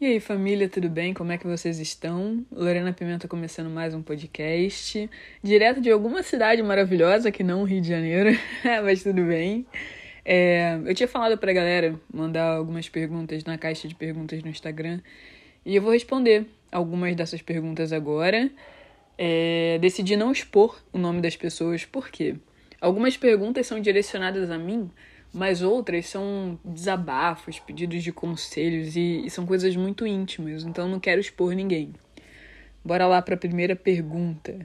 E aí, família, tudo bem? Como é que vocês estão? Lorena Pimenta começando mais um podcast, direto de alguma cidade maravilhosa que não o Rio de Janeiro, mas tudo bem. É, eu tinha falado pra galera mandar algumas perguntas na caixa de perguntas no Instagram e eu vou responder algumas dessas perguntas agora. É, decidi não expor o nome das pessoas, por quê? Algumas perguntas são direcionadas a mim, mas outras são desabafos, pedidos de conselhos e, e são coisas muito íntimas, então não quero expor ninguém. Bora lá para a primeira pergunta.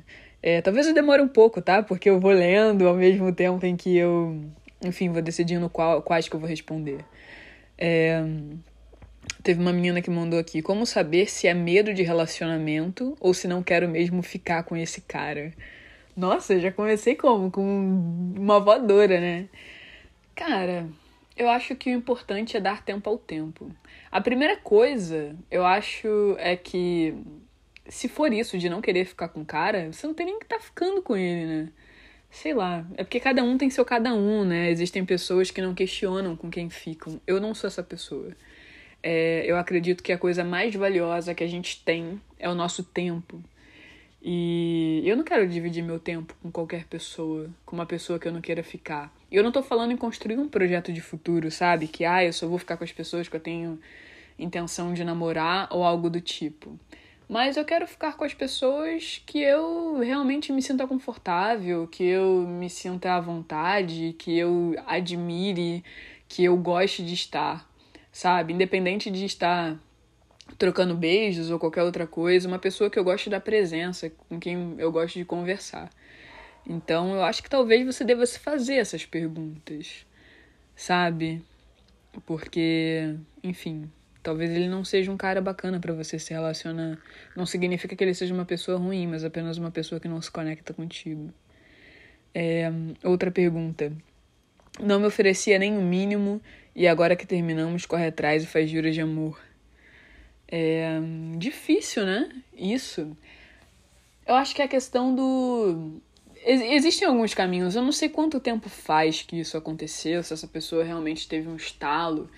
É, talvez eu demore um pouco, tá? Porque eu vou lendo ao mesmo tempo em que eu, enfim, vou decidindo qual, quais que eu vou responder. É, teve uma menina que mandou aqui: Como saber se é medo de relacionamento ou se não quero mesmo ficar com esse cara? Nossa, já comecei como? Com uma voadora, né? Cara, eu acho que o importante é dar tempo ao tempo. A primeira coisa, eu acho, é que se for isso de não querer ficar com o cara, você não tem nem que estar tá ficando com ele, né? Sei lá, é porque cada um tem seu cada um, né? Existem pessoas que não questionam com quem ficam. Eu não sou essa pessoa. É, eu acredito que a coisa mais valiosa que a gente tem é o nosso tempo. E eu não quero dividir meu tempo com qualquer pessoa, com uma pessoa que eu não queira ficar. E eu não tô falando em construir um projeto de futuro, sabe? Que, ah, eu só vou ficar com as pessoas que eu tenho intenção de namorar ou algo do tipo. Mas eu quero ficar com as pessoas que eu realmente me sinta confortável, que eu me sinta à vontade, que eu admire, que eu goste de estar, sabe? Independente de estar trocando beijos ou qualquer outra coisa, uma pessoa que eu gosto da presença, com quem eu gosto de conversar. Então, eu acho que talvez você deva se fazer essas perguntas, sabe? Porque, enfim, talvez ele não seja um cara bacana para você se relacionar. Não significa que ele seja uma pessoa ruim, mas apenas uma pessoa que não se conecta contigo. É, outra pergunta. Não me oferecia nem o mínimo e agora que terminamos corre atrás e faz juras de amor. É difícil, né? Isso. Eu acho que é a questão do. Existem alguns caminhos. Eu não sei quanto tempo faz que isso aconteceu, se essa pessoa realmente teve um estalo,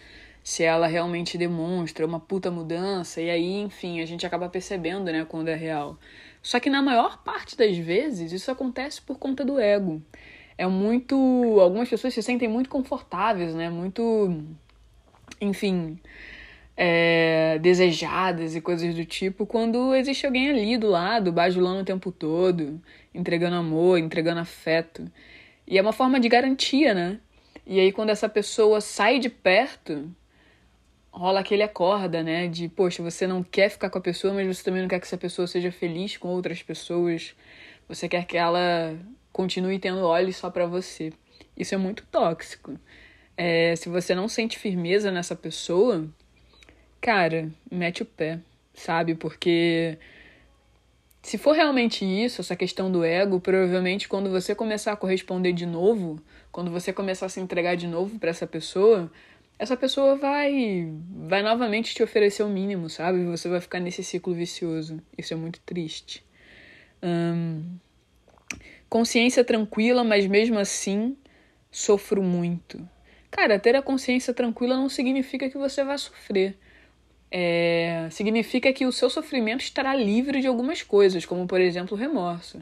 se ela realmente demonstra uma puta mudança, e aí, enfim, a gente acaba percebendo, né, quando é real. Só que na maior parte das vezes isso acontece por conta do ego. É muito. Algumas pessoas se sentem muito confortáveis, né? Muito. Enfim é, desejadas e coisas do tipo quando existe alguém ali do lado, bajulando o tempo todo, entregando amor, entregando afeto. E é uma forma de garantia, né? E aí quando essa pessoa sai de perto, rola aquele acorda, né? De, poxa, você não quer ficar com a pessoa, mas você também não quer que essa pessoa seja feliz com outras pessoas. Você quer que ela continue tendo olhos só para você. Isso é muito tóxico. É, se você não sente firmeza nessa pessoa, cara, mete o pé, sabe? Porque se for realmente isso, essa questão do ego, provavelmente quando você começar a corresponder de novo, quando você começar a se entregar de novo para essa pessoa, essa pessoa vai vai novamente te oferecer o mínimo, sabe? Você vai ficar nesse ciclo vicioso. Isso é muito triste. Hum, consciência tranquila, mas mesmo assim sofro muito. Cara, ter a consciência tranquila não significa que você vai sofrer é, significa que o seu sofrimento estará livre de algumas coisas, como por exemplo o remorso.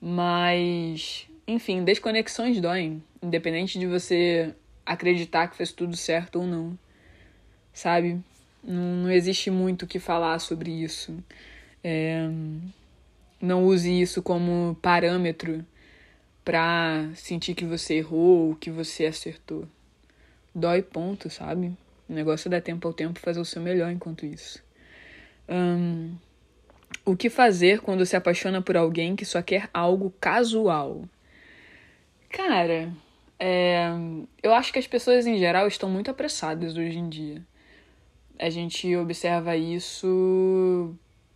Mas, enfim, desconexões doem, independente de você acreditar que fez tudo certo ou não. Sabe? Não, não existe muito o que falar sobre isso. É, não use isso como parâmetro para sentir que você errou ou que você acertou. Dói ponto, sabe? O negócio é dar tempo ao tempo fazer o seu melhor enquanto isso. Um, o que fazer quando se apaixona por alguém que só quer algo casual? Cara, é, eu acho que as pessoas em geral estão muito apressadas hoje em dia. A gente observa isso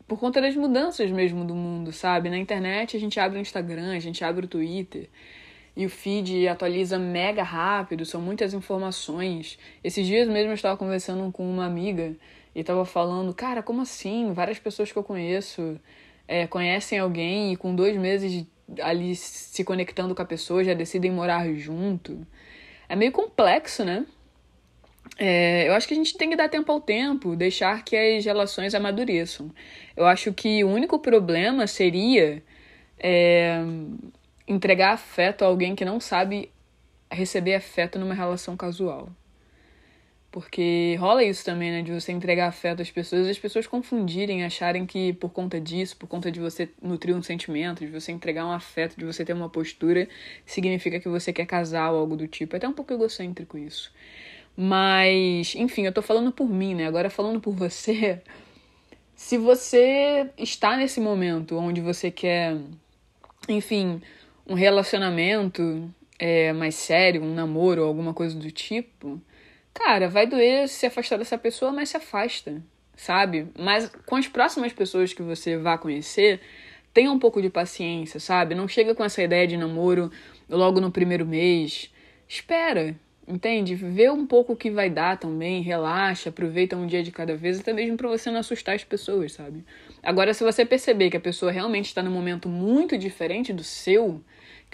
por conta das mudanças mesmo do mundo, sabe? Na internet a gente abre o Instagram, a gente abre o Twitter e o feed atualiza mega rápido, são muitas informações. Esses dias mesmo eu estava conversando com uma amiga e estava falando, cara, como assim? Várias pessoas que eu conheço é, conhecem alguém e com dois meses ali se conectando com a pessoa já decidem morar junto. É meio complexo, né? É, eu acho que a gente tem que dar tempo ao tempo, deixar que as relações amadureçam. Eu acho que o único problema seria é, entregar afeto a alguém que não sabe receber afeto numa relação casual. Porque rola isso também, né? De você entregar afeto às pessoas e as pessoas confundirem, acharem que por conta disso, por conta de você nutrir um sentimento, de você entregar um afeto, de você ter uma postura, significa que você quer casar ou algo do tipo. É até um pouco egocêntrico isso. Mas, enfim, eu tô falando por mim, né? Agora falando por você. Se você está nesse momento onde você quer, enfim, um relacionamento é, mais sério, um namoro ou alguma coisa do tipo, cara, vai doer se afastar dessa pessoa, mas se afasta, sabe? Mas com as próximas pessoas que você vai conhecer, tenha um pouco de paciência, sabe? Não chega com essa ideia de namoro logo no primeiro mês. Espera, Entende? Vê um pouco o que vai dar também, relaxa, aproveita um dia de cada vez, até mesmo para você não assustar as pessoas, sabe? Agora, se você perceber que a pessoa realmente está num momento muito diferente do seu,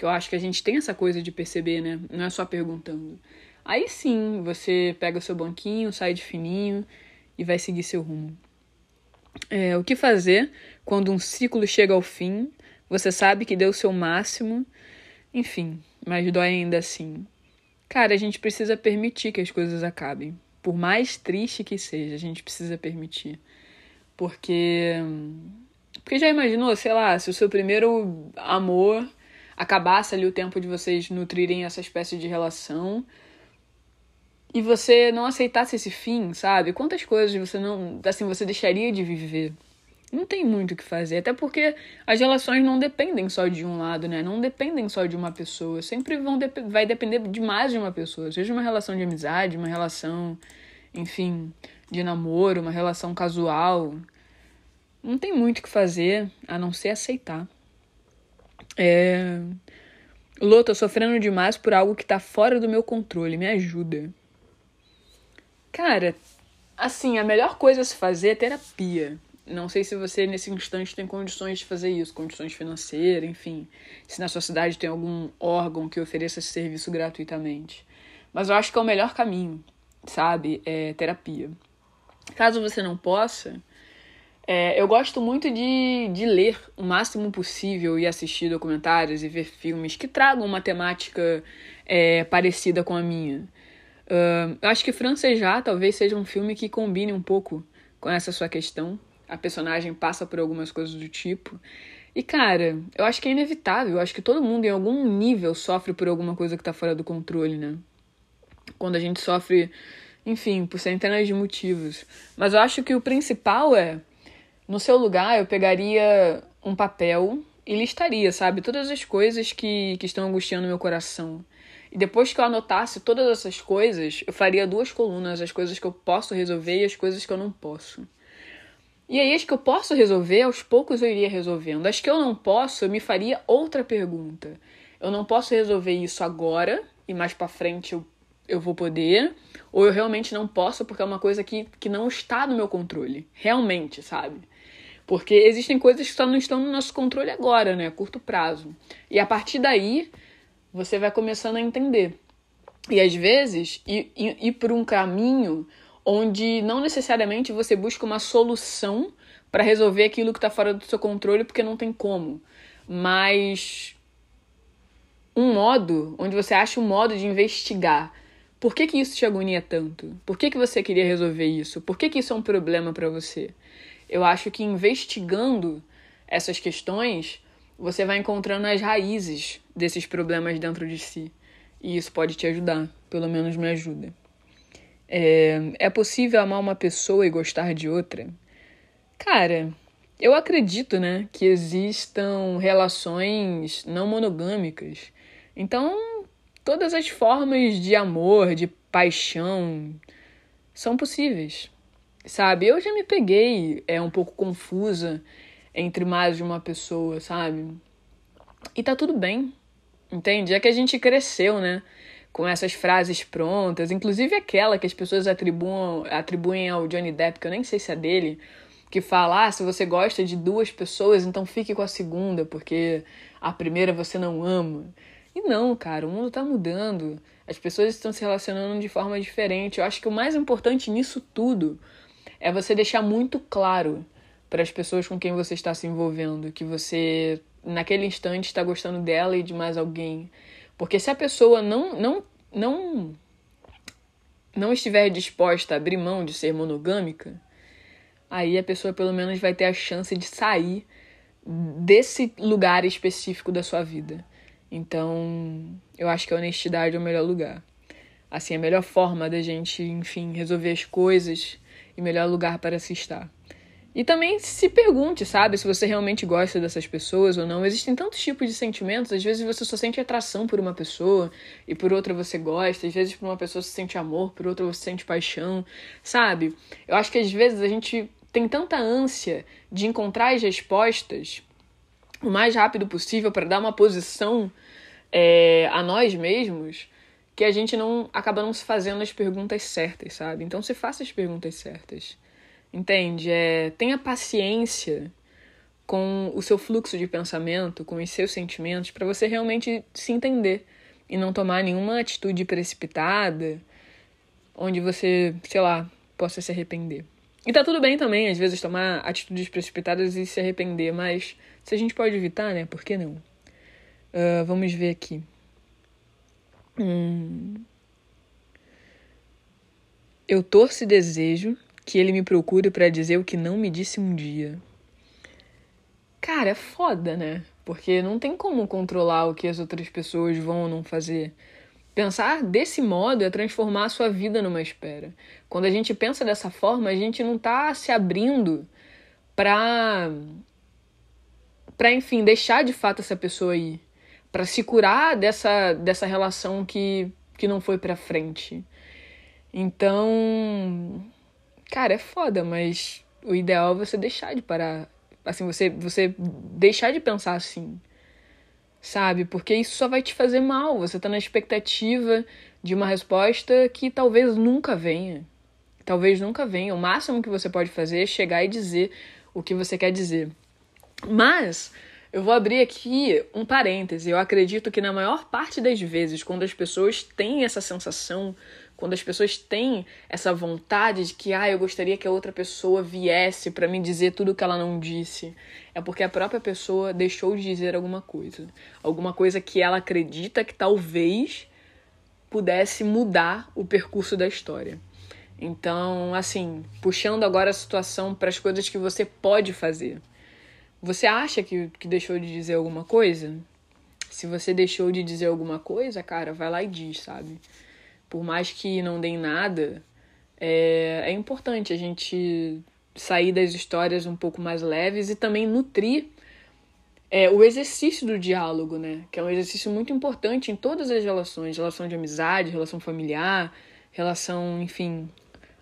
que eu acho que a gente tem essa coisa de perceber, né? Não é só perguntando. Aí sim, você pega o seu banquinho, sai de fininho e vai seguir seu rumo. É, o que fazer quando um ciclo chega ao fim, você sabe que deu o seu máximo, enfim, mas dói ainda assim. Cara, a gente precisa permitir que as coisas acabem. Por mais triste que seja, a gente precisa permitir. Porque. Porque já imaginou, sei lá, se o seu primeiro amor acabasse ali o tempo de vocês nutrirem essa espécie de relação e você não aceitasse esse fim, sabe? Quantas coisas você não. Assim, você deixaria de viver? não tem muito o que fazer. Até porque as relações não dependem só de um lado, né? Não dependem só de uma pessoa. Sempre vão de vai depender de mais de uma pessoa. Seja uma relação de amizade, uma relação, enfim, de namoro, uma relação casual. Não tem muito o que fazer a não ser aceitar. É. Lô, tô sofrendo demais por algo que tá fora do meu controle. Me ajuda. Cara, assim, a melhor coisa a se fazer é terapia. Não sei se você, nesse instante, tem condições de fazer isso, condições financeiras, enfim. Se na sua cidade tem algum órgão que ofereça esse serviço gratuitamente. Mas eu acho que é o melhor caminho, sabe? É terapia. Caso você não possa, é, eu gosto muito de, de ler o máximo possível e assistir documentários e ver filmes que tragam uma temática é, parecida com a minha. Uh, eu acho que Francejar talvez seja um filme que combine um pouco com essa sua questão a personagem passa por algumas coisas do tipo. E, cara, eu acho que é inevitável. Eu acho que todo mundo, em algum nível, sofre por alguma coisa que tá fora do controle, né? Quando a gente sofre, enfim, por centenas de motivos. Mas eu acho que o principal é, no seu lugar, eu pegaria um papel e listaria, sabe? Todas as coisas que, que estão angustiando meu coração. E depois que eu anotasse todas essas coisas, eu faria duas colunas: as coisas que eu posso resolver e as coisas que eu não posso. E aí, as que eu posso resolver, aos poucos eu iria resolvendo. As que eu não posso, eu me faria outra pergunta. Eu não posso resolver isso agora, e mais para frente eu, eu vou poder, ou eu realmente não posso porque é uma coisa que, que não está no meu controle. Realmente, sabe? Porque existem coisas que só não estão no nosso controle agora, né? A curto prazo. E a partir daí, você vai começando a entender. E às vezes, ir, ir, por um caminho onde não necessariamente você busca uma solução para resolver aquilo que está fora do seu controle porque não tem como, mas um modo onde você acha um modo de investigar. Por que, que isso te agonia tanto? Por que, que você queria resolver isso? Por que, que isso é um problema para você? Eu acho que investigando essas questões, você vai encontrando as raízes desses problemas dentro de si. E isso pode te ajudar, pelo menos me ajuda. É, é possível amar uma pessoa e gostar de outra? Cara, eu acredito, né, que existam relações não monogâmicas. Então, todas as formas de amor, de paixão, são possíveis. Sabe? Eu já me peguei é um pouco confusa entre mais de uma pessoa, sabe? E tá tudo bem. Entende? É que a gente cresceu, né? com essas frases prontas, inclusive aquela que as pessoas atribuam, atribuem ao Johnny Depp, que eu nem sei se é dele, que fala: ah, se você gosta de duas pessoas, então fique com a segunda, porque a primeira você não ama. E não, cara, o mundo tá mudando. As pessoas estão se relacionando de forma diferente. Eu acho que o mais importante nisso tudo é você deixar muito claro para as pessoas com quem você está se envolvendo que você naquele instante está gostando dela e de mais alguém. Porque se a pessoa não não não não estiver disposta a abrir mão de ser monogâmica, aí a pessoa pelo menos vai ter a chance de sair desse lugar específico da sua vida. Então, eu acho que a honestidade é o melhor lugar. Assim, a melhor forma da gente, enfim, resolver as coisas melhor lugar para se estar. E também se pergunte, sabe, se você realmente gosta dessas pessoas ou não. Existem tantos tipos de sentimentos. Às vezes você só sente atração por uma pessoa e por outra você gosta. Às vezes por uma pessoa você sente amor, por outra você sente paixão, sabe? Eu acho que às vezes a gente tem tanta ânsia de encontrar as respostas o mais rápido possível para dar uma posição é, a nós mesmos que a gente não acaba não se fazendo as perguntas certas, sabe? Então se faça as perguntas certas. Entende? É, tenha paciência com o seu fluxo de pensamento, com os seus sentimentos, para você realmente se entender e não tomar nenhuma atitude precipitada onde você, sei lá, possa se arrepender. E tá tudo bem também, às vezes, tomar atitudes precipitadas e se arrepender, mas se a gente pode evitar, né? Por que não? Uh, vamos ver aqui. Hum. Eu torço e desejo que ele me procure para dizer o que não me disse um dia. Cara, é foda, né? Porque não tem como controlar o que as outras pessoas vão ou não fazer. Pensar desse modo é transformar a sua vida numa espera. Quando a gente pensa dessa forma, a gente não tá se abrindo pra. pra, enfim, deixar de fato essa pessoa ir. Pra se curar dessa, dessa relação que, que não foi pra frente. Então. Cara, é foda, mas o ideal é você deixar de parar. Assim, você, você deixar de pensar assim sabe? Porque isso só vai te fazer mal. Você tá na expectativa de uma resposta que talvez nunca venha. Talvez nunca venha. O máximo que você pode fazer é chegar e dizer o que você quer dizer. Mas eu vou abrir aqui um parêntese. Eu acredito que na maior parte das vezes, quando as pessoas têm essa sensação quando as pessoas têm essa vontade de que, ah, eu gostaria que a outra pessoa viesse para me dizer tudo o que ela não disse, é porque a própria pessoa deixou de dizer alguma coisa. Alguma coisa que ela acredita que talvez pudesse mudar o percurso da história. Então, assim, puxando agora a situação para as coisas que você pode fazer. Você acha que, que deixou de dizer alguma coisa? Se você deixou de dizer alguma coisa, cara, vai lá e diz, sabe? por mais que não deem nada, é, é importante a gente sair das histórias um pouco mais leves e também nutrir é, o exercício do diálogo, né? Que é um exercício muito importante em todas as relações, relação de amizade, relação familiar, relação, enfim,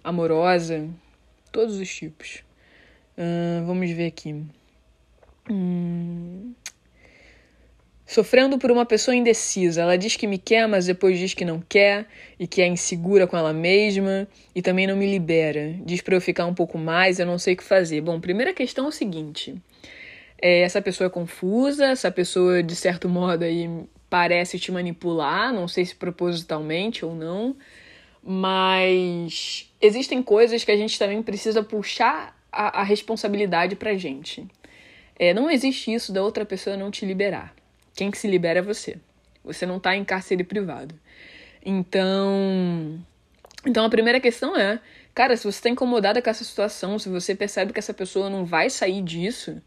amorosa, todos os tipos. Uh, vamos ver aqui. Hum... Sofrendo por uma pessoa indecisa. Ela diz que me quer, mas depois diz que não quer e que é insegura com ela mesma e também não me libera. Diz para eu ficar um pouco mais, eu não sei o que fazer. Bom, primeira questão é o seguinte: é, essa pessoa é confusa, essa pessoa de certo modo aí parece te manipular, não sei se propositalmente ou não, mas existem coisas que a gente também precisa puxar a, a responsabilidade pra gente. É, não existe isso da outra pessoa não te liberar. Quem que se libera é você. Você não está em cárcere privado. Então, então a primeira questão é, cara, se você está incomodada com essa situação, se você percebe que essa pessoa não vai sair disso,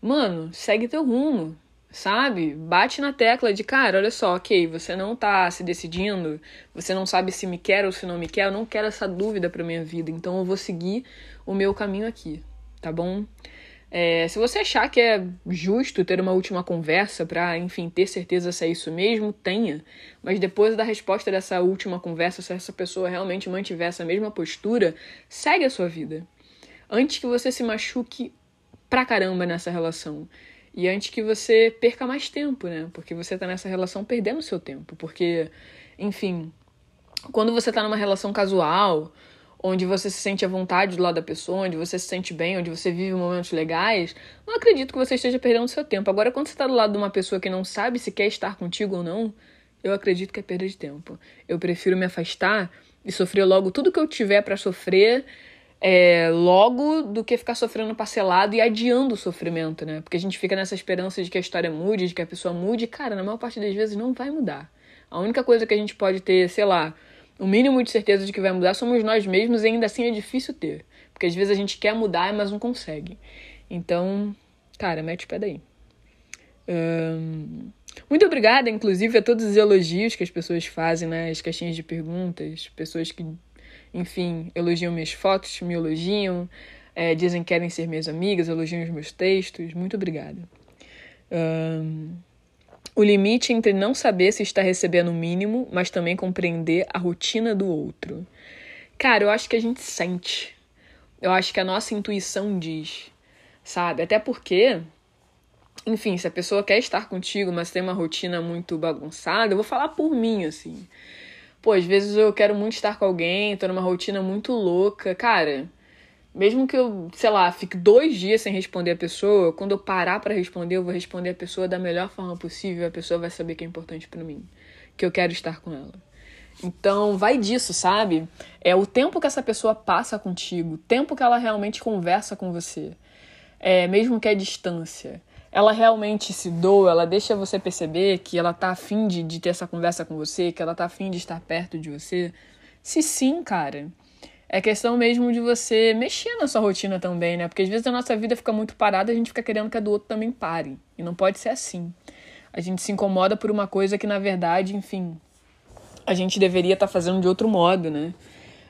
mano, segue teu rumo, sabe? Bate na tecla de, cara, olha só, ok, você não tá se decidindo, você não sabe se me quer ou se não me quer, eu não quero essa dúvida pra minha vida, então eu vou seguir o meu caminho aqui, tá bom? É, se você achar que é justo ter uma última conversa para, enfim, ter certeza se é isso mesmo, tenha. Mas depois da resposta dessa última conversa, se essa pessoa realmente mantiver essa mesma postura, segue a sua vida. Antes que você se machuque pra caramba nessa relação. E antes que você perca mais tempo, né? Porque você tá nessa relação perdendo seu tempo. Porque, enfim, quando você tá numa relação casual onde você se sente à vontade do lado da pessoa, onde você se sente bem, onde você vive momentos legais, não acredito que você esteja perdendo seu tempo. Agora, quando você está do lado de uma pessoa que não sabe se quer estar contigo ou não, eu acredito que é perda de tempo. Eu prefiro me afastar e sofrer logo tudo que eu tiver para sofrer é, logo do que ficar sofrendo parcelado e adiando o sofrimento, né? Porque a gente fica nessa esperança de que a história mude, de que a pessoa mude. Cara, na maior parte das vezes não vai mudar. A única coisa que a gente pode ter, sei lá, o mínimo de certeza de que vai mudar somos nós mesmos e ainda assim é difícil ter. Porque às vezes a gente quer mudar, mas não consegue. Então, cara, mete o pé daí. Um, muito obrigada, inclusive, a todos os elogios que as pessoas fazem nas caixinhas de perguntas. Pessoas que enfim, elogiam minhas fotos, me elogiam, é, dizem que querem ser minhas amigas, elogiam os meus textos. Muito obrigada. Um, o limite entre não saber se está recebendo o mínimo, mas também compreender a rotina do outro. Cara, eu acho que a gente sente. Eu acho que a nossa intuição diz, sabe? Até porque, enfim, se a pessoa quer estar contigo, mas tem uma rotina muito bagunçada, eu vou falar por mim, assim. Pô, às vezes eu quero muito estar com alguém, tô numa rotina muito louca. Cara, mesmo que eu, sei lá, fique dois dias sem responder a pessoa, quando eu parar para responder, eu vou responder a pessoa da melhor forma possível. A pessoa vai saber que é importante para mim, que eu quero estar com ela. Então, vai disso, sabe? É o tempo que essa pessoa passa contigo, o tempo que ela realmente conversa com você, é, mesmo que a distância ela realmente se doa, ela deixa você perceber que ela tá afim de, de ter essa conversa com você, que ela tá afim de estar perto de você? Se sim, cara. É questão mesmo de você mexer na sua rotina também, né? Porque às vezes a nossa vida fica muito parada a gente fica querendo que a do outro também pare. E não pode ser assim. A gente se incomoda por uma coisa que, na verdade, enfim, a gente deveria estar tá fazendo de outro modo, né?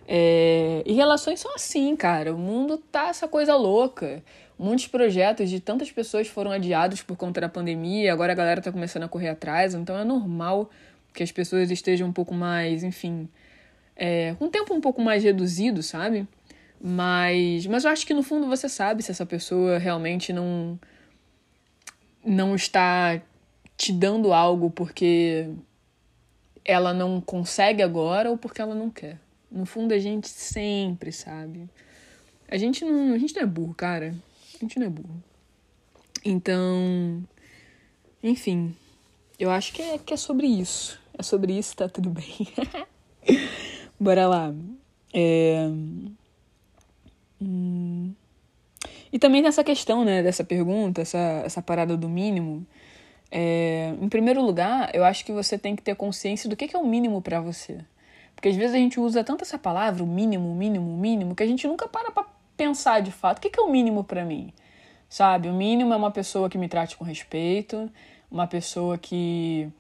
É... E relações são assim, cara. O mundo tá essa coisa louca. Muitos projetos de tantas pessoas foram adiados por conta da pandemia, agora a galera tá começando a correr atrás, então é normal que as pessoas estejam um pouco mais, enfim, é, com um tempo um pouco mais reduzido, sabe? Mas, mas eu acho que no fundo você sabe se essa pessoa realmente não não está te dando algo porque ela não consegue agora ou porque ela não quer. No fundo a gente sempre sabe. A gente não, a gente não é burro, cara. A gente não é burro. Então, enfim, eu acho que é, que é sobre isso. É sobre isso, tá tudo bem. Bora lá. É... Hum... E também nessa questão, né, dessa pergunta, essa, essa parada do mínimo. É... Em primeiro lugar, eu acho que você tem que ter consciência do que, é o mínimo para você. Porque às vezes a gente usa tanto essa palavra, o mínimo, o mínimo, o mínimo, que a gente nunca para pra pensar de fato o que, que é o mínimo para mim. Sabe? O mínimo é uma pessoa que me trate com respeito, uma pessoa que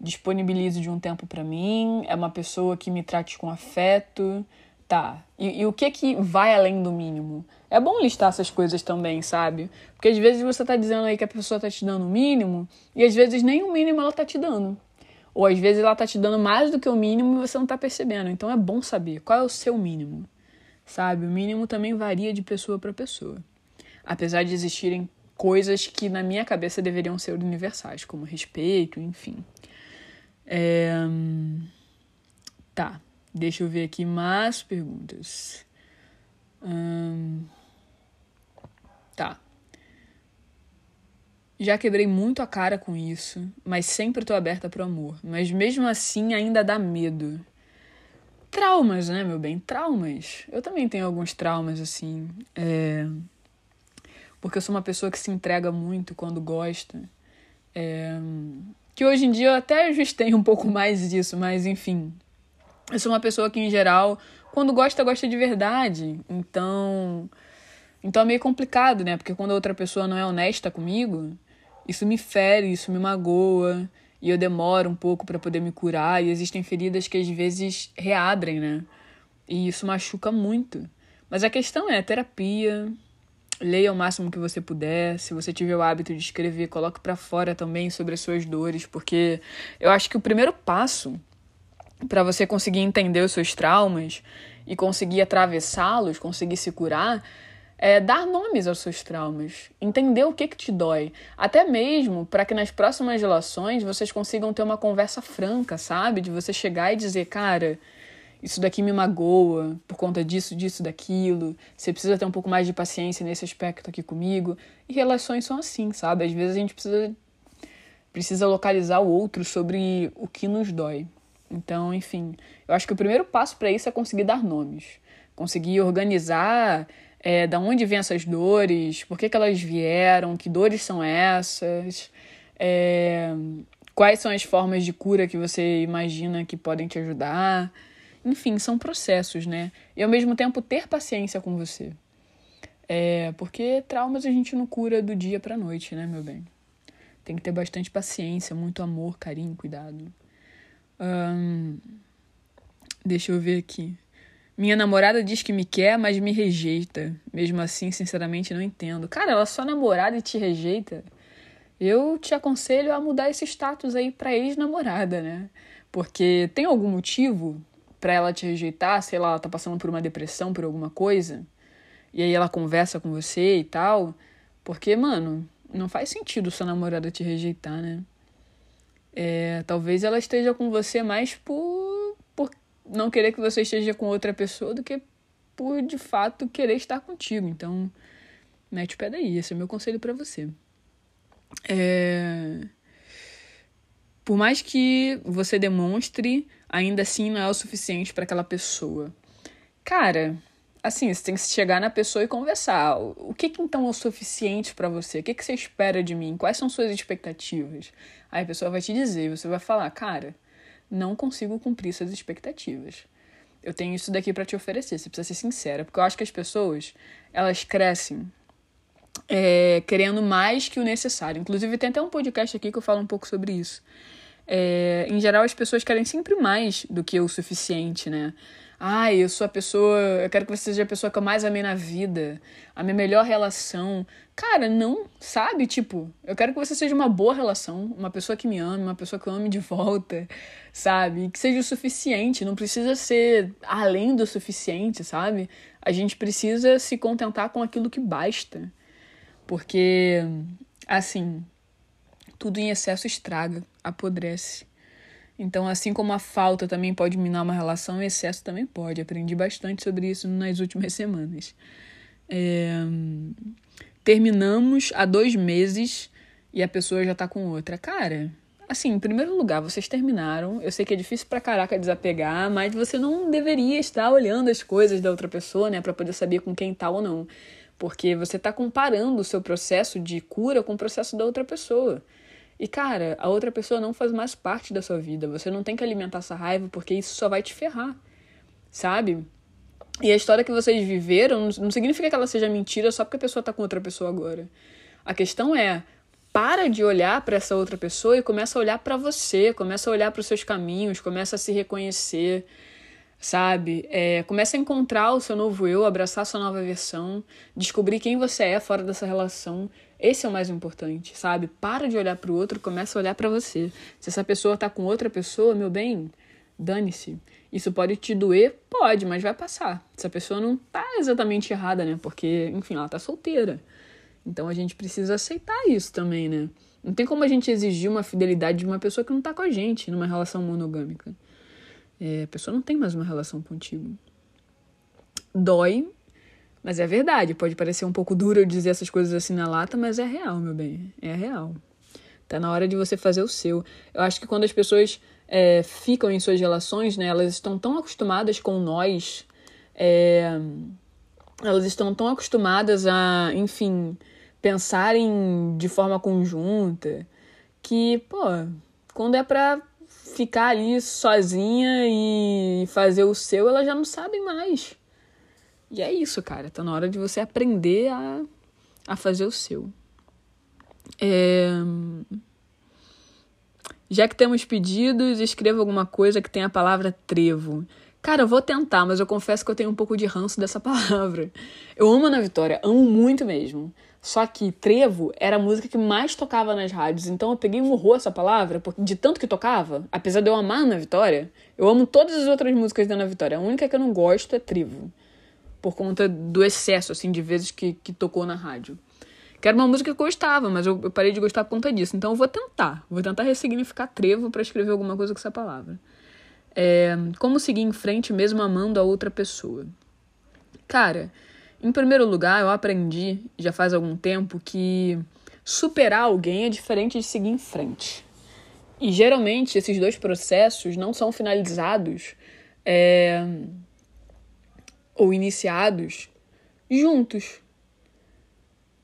disponibilize de um tempo para mim, é uma pessoa que me trate com afeto. Tá. E, e, o que que vai além do mínimo? É bom listar essas coisas também, sabe? Porque às vezes você tá dizendo aí que a pessoa tá te dando o mínimo e às vezes nem o mínimo ela tá te dando. Ou às vezes ela tá te dando mais do que o mínimo e você não tá percebendo. Então é bom saber qual é o seu mínimo sabe? O mínimo também varia de pessoa para pessoa. Apesar de existirem coisas que na minha cabeça deveriam ser universais, como respeito, enfim. É... Tá, deixa eu ver aqui mais perguntas. Hum... Tá. Já quebrei muito a cara com isso, mas sempre tô aberta pro amor. Mas mesmo assim ainda dá medo. Traumas, né, meu bem? Traumas. Eu também tenho alguns traumas, assim. É... Porque eu sou uma pessoa que se entrega muito quando gosta. É... Que hoje em dia eu até ajustei um pouco mais disso, mas enfim. Eu sou uma pessoa que, em geral, quando gosta, gosta de verdade. Então. Então é meio complicado, né? Porque quando a outra pessoa não é honesta comigo, isso me fere, isso me magoa e eu demoro um pouco para poder me curar e existem feridas que às vezes reabrem, né? E isso machuca muito. Mas a questão é terapia. Leia o máximo que você puder. Se você tiver o hábito de escrever, coloque para fora também sobre as suas dores, porque eu acho que o primeiro passo para você conseguir entender os seus traumas e conseguir atravessá-los, conseguir se curar, é, dar nomes aos seus traumas, entender o que, que te dói, até mesmo para que nas próximas relações vocês consigam ter uma conversa franca, sabe? De você chegar e dizer, cara, isso daqui me magoa por conta disso, disso, daquilo. Você precisa ter um pouco mais de paciência nesse aspecto aqui comigo. E relações são assim, sabe? Às vezes a gente precisa precisa localizar o outro sobre o que nos dói. Então, enfim, eu acho que o primeiro passo para isso é conseguir dar nomes, conseguir organizar é, da onde vêm essas dores, por que, que elas vieram, que dores são essas, é, quais são as formas de cura que você imagina que podem te ajudar. Enfim, são processos, né? E ao mesmo tempo ter paciência com você. É, porque traumas a gente não cura do dia pra noite, né, meu bem? Tem que ter bastante paciência, muito amor, carinho, cuidado. Deixa eu ver aqui. Minha namorada diz que me quer, mas me rejeita. Mesmo assim, sinceramente, não entendo. Cara, ela só namorada e te rejeita. Eu te aconselho a mudar esse status aí pra ex-namorada, né? Porque tem algum motivo para ela te rejeitar? Sei lá, ela tá passando por uma depressão, por alguma coisa? E aí ela conversa com você e tal? Porque, mano, não faz sentido sua namorada te rejeitar, né? É, talvez ela esteja com você mais por, por não querer que você esteja com outra pessoa do que por de fato querer estar contigo. Então, mete o pé daí. Esse é meu conselho para você. É... Por mais que você demonstre, ainda assim não é o suficiente para aquela pessoa. Cara, assim, você tem que chegar na pessoa e conversar. O que, que então é o suficiente para você? O que, que você espera de mim? Quais são suas expectativas? Aí a pessoa vai te dizer, você vai falar, cara, não consigo cumprir suas expectativas. Eu tenho isso daqui para te oferecer, você precisa ser sincera, porque eu acho que as pessoas, elas crescem é, querendo mais que o necessário. Inclusive, tem até um podcast aqui que eu falo um pouco sobre isso. É, em geral, as pessoas querem sempre mais do que o suficiente, né? Ai, eu sou a pessoa. Eu quero que você seja a pessoa que eu mais amei na vida. A minha melhor relação. Cara, não, sabe? Tipo, eu quero que você seja uma boa relação. Uma pessoa que me ame, uma pessoa que eu ame de volta, sabe? Que seja o suficiente. Não precisa ser além do suficiente, sabe? A gente precisa se contentar com aquilo que basta. Porque, assim, tudo em excesso estraga, apodrece. Então, assim como a falta também pode minar uma relação, o excesso também pode. Aprendi bastante sobre isso nas últimas semanas. É... Terminamos há dois meses e a pessoa já tá com outra. Cara, assim, em primeiro lugar, vocês terminaram. Eu sei que é difícil pra caraca desapegar, mas você não deveria estar olhando as coisas da outra pessoa, né, para poder saber com quem tá ou não. Porque você tá comparando o seu processo de cura com o processo da outra pessoa. E, cara, a outra pessoa não faz mais parte da sua vida. Você não tem que alimentar essa raiva porque isso só vai te ferrar, sabe? E a história que vocês viveram não significa que ela seja mentira só porque a pessoa tá com outra pessoa agora. A questão é, para de olhar para essa outra pessoa e começa a olhar para você, começa a olhar para os seus caminhos, começa a se reconhecer, sabe? É, começa a encontrar o seu novo eu, abraçar a sua nova versão, descobrir quem você é fora dessa relação esse é o mais importante, sabe? Para de olhar para o outro, começa a olhar para você. Se essa pessoa tá com outra pessoa, meu bem, dane-se. Isso pode te doer? Pode, mas vai passar. Essa pessoa não tá exatamente errada, né? Porque, enfim, ela tá solteira. Então a gente precisa aceitar isso também, né? Não tem como a gente exigir uma fidelidade de uma pessoa que não tá com a gente numa relação monogâmica. É, a pessoa não tem mais uma relação contigo. Dói, mas é verdade, pode parecer um pouco duro eu dizer essas coisas assim na lata, mas é real, meu bem. É real. Tá na hora de você fazer o seu. Eu acho que quando as pessoas é, ficam em suas relações, né, elas estão tão acostumadas com nós, é, elas estão tão acostumadas a, enfim, pensarem de forma conjunta, que, pô, quando é pra ficar ali sozinha e fazer o seu, elas já não sabem mais. E é isso, cara. Tá na hora de você aprender a, a fazer o seu. É... Já que temos pedidos, escreva alguma coisa que tenha a palavra trevo. Cara, eu vou tentar, mas eu confesso que eu tenho um pouco de ranço dessa palavra. Eu amo a Ana Vitória, amo muito mesmo. Só que trevo era a música que mais tocava nas rádios, então eu peguei um horror essa palavra, porque de tanto que tocava, apesar de eu amar a Ana Vitória, eu amo todas as outras músicas da Ana Vitória. A única que eu não gosto é trevo por conta do excesso, assim, de vezes que, que tocou na rádio. Que era uma música que eu gostava, mas eu, eu parei de gostar por conta disso. Então eu vou tentar. Vou tentar ressignificar trevo para escrever alguma coisa com essa palavra. É, como seguir em frente mesmo amando a outra pessoa? Cara, em primeiro lugar, eu aprendi já faz algum tempo que superar alguém é diferente de seguir em frente. E geralmente esses dois processos não são finalizados é, ou iniciados juntos.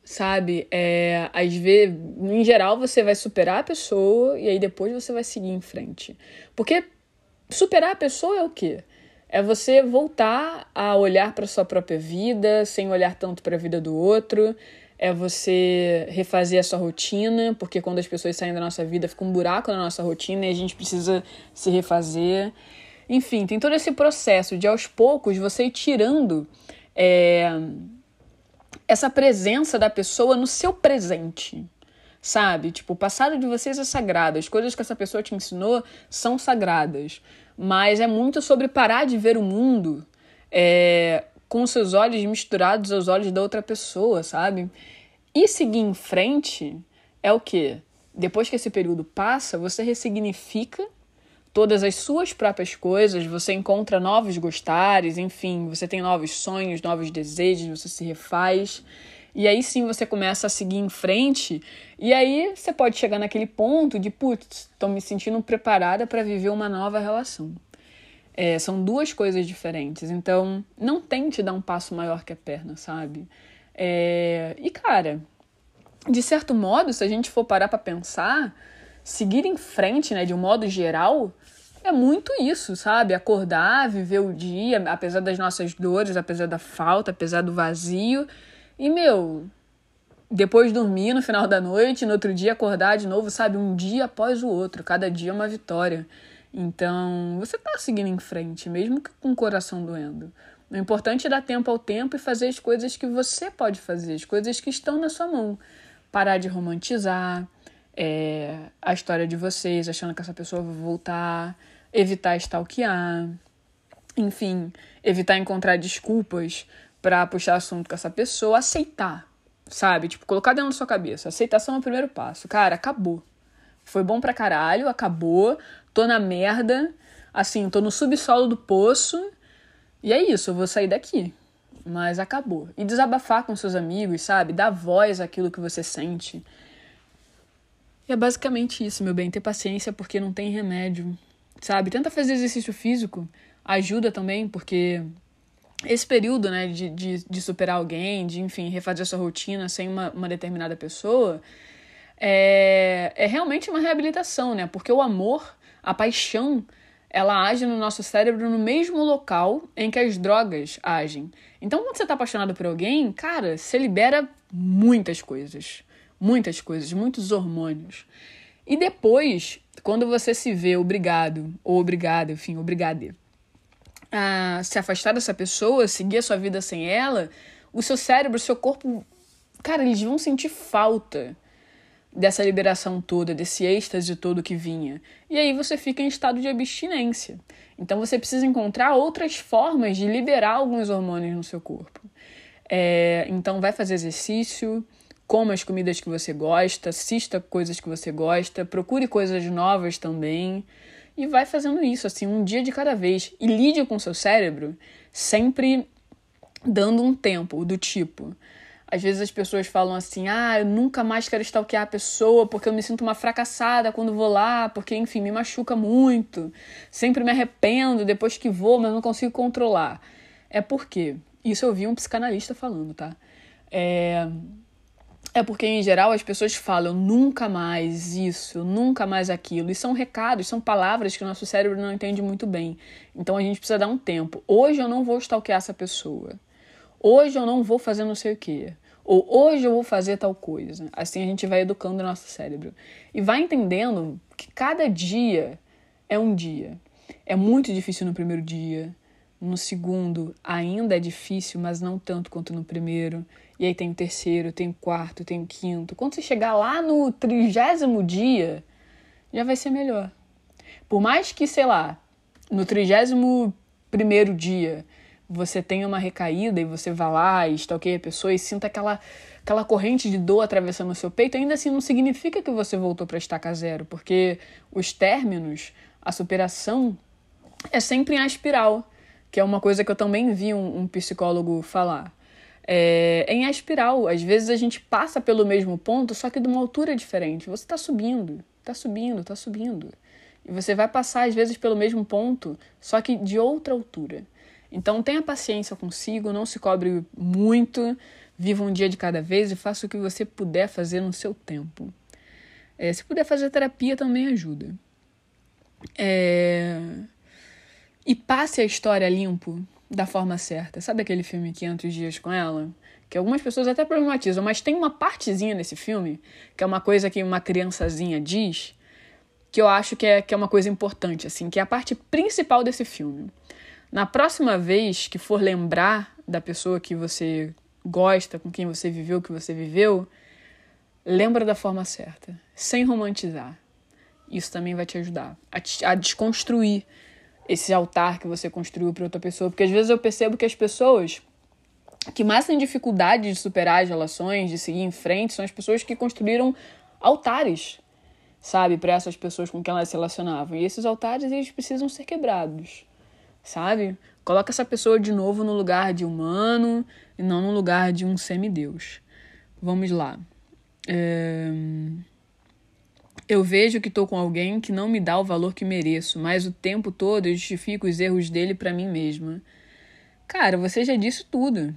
Sabe? É, às vezes, em geral, você vai superar a pessoa e aí depois você vai seguir em frente. Porque superar a pessoa é o quê? É você voltar a olhar para sua própria vida sem olhar tanto para a vida do outro. É você refazer a sua rotina, porque quando as pessoas saem da nossa vida fica um buraco na nossa rotina e a gente precisa se refazer. Enfim, tem todo esse processo de aos poucos você ir tirando é, essa presença da pessoa no seu presente. Sabe? Tipo, o passado de vocês é sagrado, as coisas que essa pessoa te ensinou são sagradas. Mas é muito sobre parar de ver o mundo é, com seus olhos misturados aos olhos da outra pessoa, sabe? E seguir em frente é o que? Depois que esse período passa, você ressignifica todas as suas próprias coisas, você encontra novos gostares, enfim, você tem novos sonhos, novos desejos, você se refaz. E aí sim você começa a seguir em frente, e aí você pode chegar naquele ponto de, putz, estou me sentindo preparada para viver uma nova relação. É, são duas coisas diferentes, então não tente dar um passo maior que a perna, sabe? É, e cara, de certo modo, se a gente for parar para pensar, seguir em frente, né, de um modo geral, é muito isso, sabe? Acordar, viver o dia, apesar das nossas dores, apesar da falta, apesar do vazio. E, meu, depois dormir no final da noite, no outro dia acordar de novo, sabe? Um dia após o outro, cada dia uma vitória. Então, você tá seguindo em frente, mesmo que com o coração doendo. O importante é dar tempo ao tempo e fazer as coisas que você pode fazer, as coisas que estão na sua mão. Parar de romantizar é, a história de vocês, achando que essa pessoa vai voltar evitar stalkear, enfim, evitar encontrar desculpas para puxar assunto com essa pessoa, aceitar, sabe? Tipo, colocar dentro da sua cabeça. Aceitação é o primeiro passo. Cara, acabou. Foi bom pra caralho, acabou. Tô na merda. Assim, tô no subsolo do poço. E é isso, eu vou sair daqui. Mas acabou. E desabafar com seus amigos, sabe? Dar voz àquilo que você sente. E é basicamente isso, meu bem. Ter paciência porque não tem remédio sabe? Tenta fazer exercício físico, ajuda também, porque esse período, né, de, de, de superar alguém, de, enfim, refazer a sua rotina sem uma, uma determinada pessoa, é, é realmente uma reabilitação, né? Porque o amor, a paixão, ela age no nosso cérebro no mesmo local em que as drogas agem. Então, quando você tá apaixonado por alguém, cara, você libera muitas coisas. Muitas coisas, muitos hormônios. E depois, quando você se vê obrigado, ou obrigada, enfim, obrigada, a se afastar dessa pessoa, seguir a sua vida sem ela, o seu cérebro, o seu corpo, cara, eles vão sentir falta dessa liberação toda, desse êxtase todo que vinha. E aí você fica em estado de abstinência. Então você precisa encontrar outras formas de liberar alguns hormônios no seu corpo. É, então vai fazer exercício, coma as comidas que você gosta, assista coisas que você gosta, procure coisas novas também e vai fazendo isso assim um dia de cada vez e lide com seu cérebro sempre dando um tempo do tipo às vezes as pessoas falam assim: ah, eu nunca mais quero stalkear a pessoa porque eu me sinto uma fracassada quando vou lá, porque, enfim, me machuca muito. Sempre me arrependo depois que vou, mas não consigo controlar. É porque, isso eu vi um psicanalista falando, tá? É, é porque, em geral, as pessoas falam nunca mais isso, nunca mais aquilo. E são recados, são palavras que o nosso cérebro não entende muito bem. Então a gente precisa dar um tempo. Hoje eu não vou stalkear essa pessoa. Hoje eu não vou fazer não sei o quê. Ou hoje eu vou fazer tal coisa. Assim a gente vai educando o nosso cérebro. E vai entendendo que cada dia é um dia. É muito difícil no primeiro dia. No segundo, ainda é difícil, mas não tanto quanto no primeiro. E aí tem o terceiro, tem o quarto, tem o quinto. Quando você chegar lá no trigésimo dia, já vai ser melhor. Por mais que, sei lá, no trigésimo primeiro dia você tenha uma recaída e você vá lá e stalkeia a pessoa e sinta aquela, aquela corrente de dor atravessando o seu peito, ainda assim não significa que você voltou para estaca zero, porque os términos, a superação, é sempre em espiral, que é uma coisa que eu também vi um, um psicólogo falar. É, em espiral, às vezes a gente passa pelo mesmo ponto, só que de uma altura diferente. Você está subindo, está subindo, está subindo. E você vai passar, às vezes, pelo mesmo ponto, só que de outra altura. Então tenha paciência consigo, não se cobre muito, viva um dia de cada vez e faça o que você puder fazer no seu tempo. É, se puder fazer terapia, também ajuda. É... E passe a história limpo da forma certa. Sabe aquele filme 500 Dias com Ela? Que algumas pessoas até problematizam, mas tem uma partezinha nesse filme, que é uma coisa que uma criançazinha diz, que eu acho que é, que é uma coisa importante, assim, que é a parte principal desse filme. Na próxima vez que for lembrar da pessoa que você gosta, com quem você viveu, que você viveu, lembra da forma certa, sem romantizar. Isso também vai te ajudar a, a desconstruir esse altar que você construiu para outra pessoa, porque às vezes eu percebo que as pessoas que mais têm dificuldade de superar as relações, de seguir em frente, são as pessoas que construíram altares, sabe, para essas pessoas com quem elas se relacionavam. E esses altares eles precisam ser quebrados, sabe? Coloca essa pessoa de novo no lugar de humano e não no lugar de um semideus. Vamos lá. É... Eu vejo que estou com alguém que não me dá o valor que mereço, mas o tempo todo eu justifico os erros dele para mim mesma. Cara, você já disse tudo.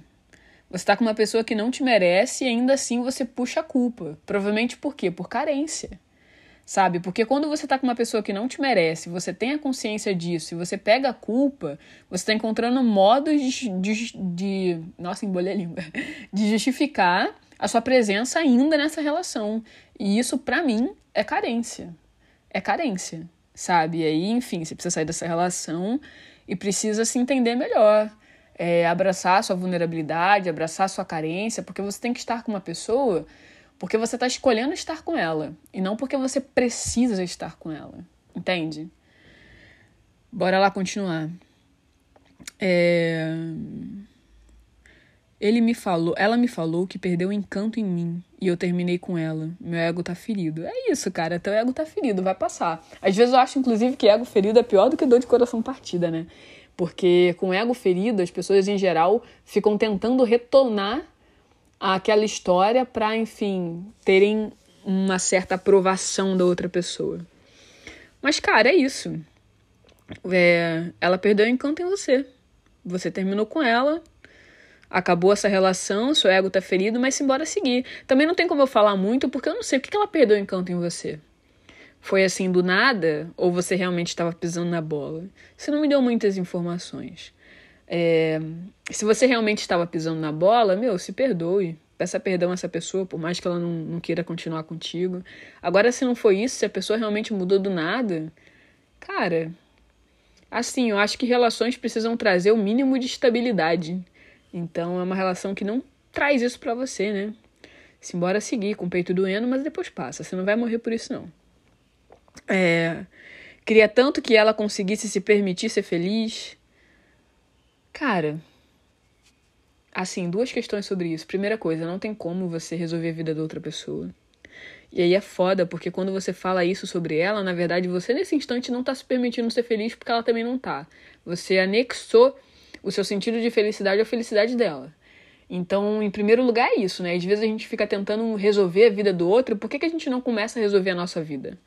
Você tá com uma pessoa que não te merece e ainda assim você puxa a culpa. Provavelmente por quê? Por carência. Sabe? Porque quando você tá com uma pessoa que não te merece, você tem a consciência disso e você pega a culpa, você tá encontrando modos de. de, de nossa, embolei a língua. De justificar a sua presença ainda nessa relação. E isso, para mim, é carência. É carência, sabe? E aí, enfim, você precisa sair dessa relação e precisa se entender melhor. É, abraçar sua vulnerabilidade, abraçar sua carência, porque você tem que estar com uma pessoa porque você está escolhendo estar com ela e não porque você precisa estar com ela. Entende? Bora lá continuar. É... Ele me falou, ela me falou que perdeu o encanto em mim e eu terminei com ela. Meu ego tá ferido. É isso, cara, teu ego tá ferido, vai passar. Às vezes eu acho inclusive que ego ferido é pior do que dor de coração partida, né? Porque com ego ferido, as pessoas em geral ficam tentando retornar àquela história para, enfim, terem uma certa aprovação da outra pessoa. Mas, cara, é isso. É, ela perdeu o encanto em você. Você terminou com ela, acabou essa relação, seu ego tá ferido, mas se embora seguir. Também não tem como eu falar muito, porque eu não sei o que ela perdeu o encanto em você. Foi assim do nada? Ou você realmente estava pisando na bola? Você não me deu muitas informações. É, se você realmente estava pisando na bola, meu, se perdoe. Peça perdão a essa pessoa, por mais que ela não, não queira continuar contigo. Agora, se não foi isso, se a pessoa realmente mudou do nada, cara, assim, eu acho que relações precisam trazer o mínimo de estabilidade. Então é uma relação que não traz isso para você, né? Se embora seguir com o peito doendo, mas depois passa. Você não vai morrer por isso, não. É, queria tanto que ela conseguisse se permitir ser feliz. Cara, assim, duas questões sobre isso. Primeira coisa, não tem como você resolver a vida da outra pessoa. E aí é foda, porque quando você fala isso sobre ela, na verdade você nesse instante não tá se permitindo ser feliz porque ela também não tá. Você anexou o seu sentido de felicidade à felicidade dela. Então, em primeiro lugar, é isso, né? Às vezes a gente fica tentando resolver a vida do outro, por que, que a gente não começa a resolver a nossa vida?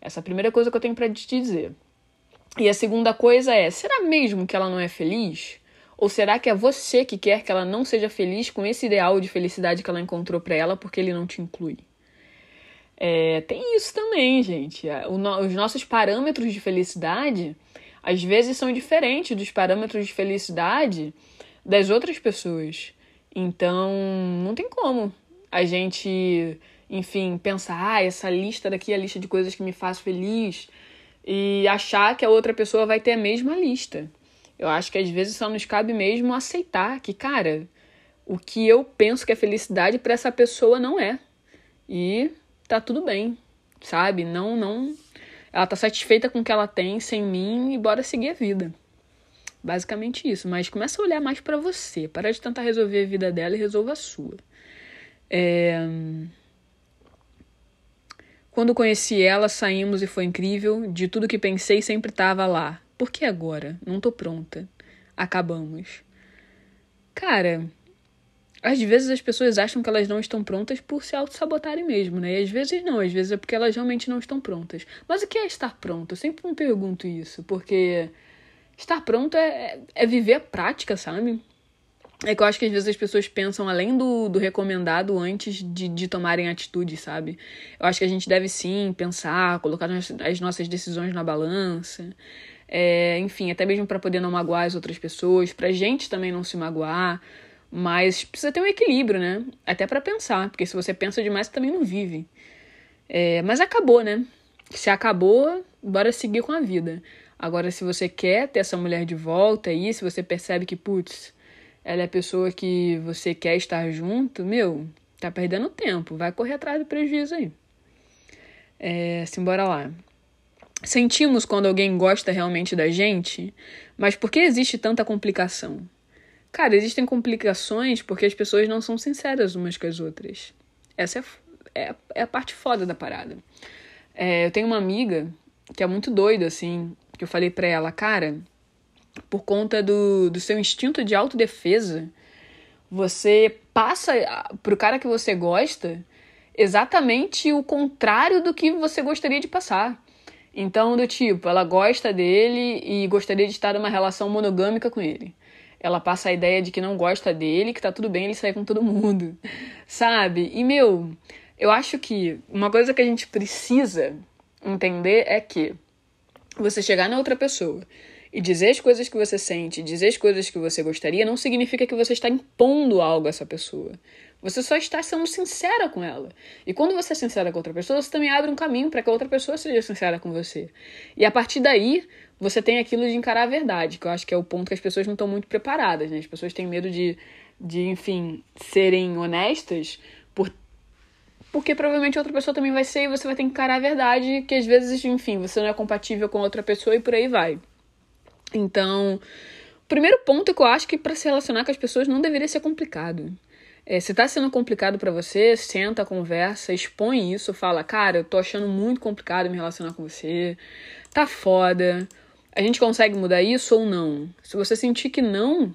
Essa é a primeira coisa que eu tenho para te dizer. E a segunda coisa é: será mesmo que ela não é feliz? Ou será que é você que quer que ela não seja feliz com esse ideal de felicidade que ela encontrou para ela porque ele não te inclui? É, tem isso também, gente. Os nossos parâmetros de felicidade às vezes são diferentes dos parâmetros de felicidade das outras pessoas. Então, não tem como a gente, enfim, pensar, ah, essa lista daqui é a lista de coisas que me faz feliz e achar que a outra pessoa vai ter a mesma lista. Eu acho que às vezes só nos cabe mesmo aceitar que, cara, o que eu penso que é felicidade para essa pessoa não é. E tá tudo bem, sabe? Não, não ela tá satisfeita com o que ela tem sem mim e bora seguir a vida. Basicamente isso. Mas começa a olhar mais para você. Para de tentar resolver a vida dela e resolva a sua. É... Quando conheci ela, saímos e foi incrível. De tudo que pensei, sempre tava lá. Por que agora? Não tô pronta. Acabamos. Cara, às vezes as pessoas acham que elas não estão prontas por se auto-sabotarem mesmo, né? E às vezes não, às vezes é porque elas realmente não estão prontas. Mas o que é estar pronto? Eu sempre me pergunto isso, porque estar pronto é, é, viver a prática, sabe? É que eu acho que às vezes as pessoas pensam além do, do recomendado antes de, de tomarem atitude, sabe? Eu acho que a gente deve sim pensar, colocar as nossas decisões na balança. É, enfim, até mesmo para poder não magoar as outras pessoas, pra gente também não se magoar. Mas precisa ter um equilíbrio, né? Até para pensar, porque se você pensa demais, você também não vive. É, mas acabou, né? Se acabou, bora seguir com a vida. Agora, se você quer ter essa mulher de volta aí, se você percebe que, putz, ela é a pessoa que você quer estar junto, meu, tá perdendo tempo. Vai correr atrás do prejuízo aí. É, simbora lá. Sentimos quando alguém gosta realmente da gente, mas por que existe tanta complicação? Cara, existem complicações porque as pessoas não são sinceras umas com as outras. Essa é, é, é a parte foda da parada. É, eu tenho uma amiga que é muito doida, assim, que eu falei pra ela, cara, por conta do, do seu instinto de autodefesa, você passa pro cara que você gosta exatamente o contrário do que você gostaria de passar. Então, do tipo, ela gosta dele e gostaria de estar numa relação monogâmica com ele. Ela passa a ideia de que não gosta dele, que tá tudo bem ele sair com todo mundo, sabe? E, meu, eu acho que uma coisa que a gente precisa entender é que você chegar na outra pessoa e dizer as coisas que você sente, dizer as coisas que você gostaria, não significa que você está impondo algo a essa pessoa. Você só está sendo sincera com ela. E quando você é sincera com outra pessoa, você também abre um caminho para que a outra pessoa seja sincera com você. E a partir daí, você tem aquilo de encarar a verdade, que eu acho que é o ponto que as pessoas não estão muito preparadas, né? As pessoas têm medo de, de enfim, serem honestas por porque provavelmente outra pessoa também vai ser e você vai ter que encarar a verdade, que às vezes, enfim, você não é compatível com outra pessoa e por aí vai. Então, o primeiro ponto que eu acho que para se relacionar com as pessoas não deveria ser complicado. É, se tá sendo complicado para você, senta, conversa, expõe isso, fala, cara, eu tô achando muito complicado me relacionar com você, tá foda. A gente consegue mudar isso ou não? Se você sentir que não,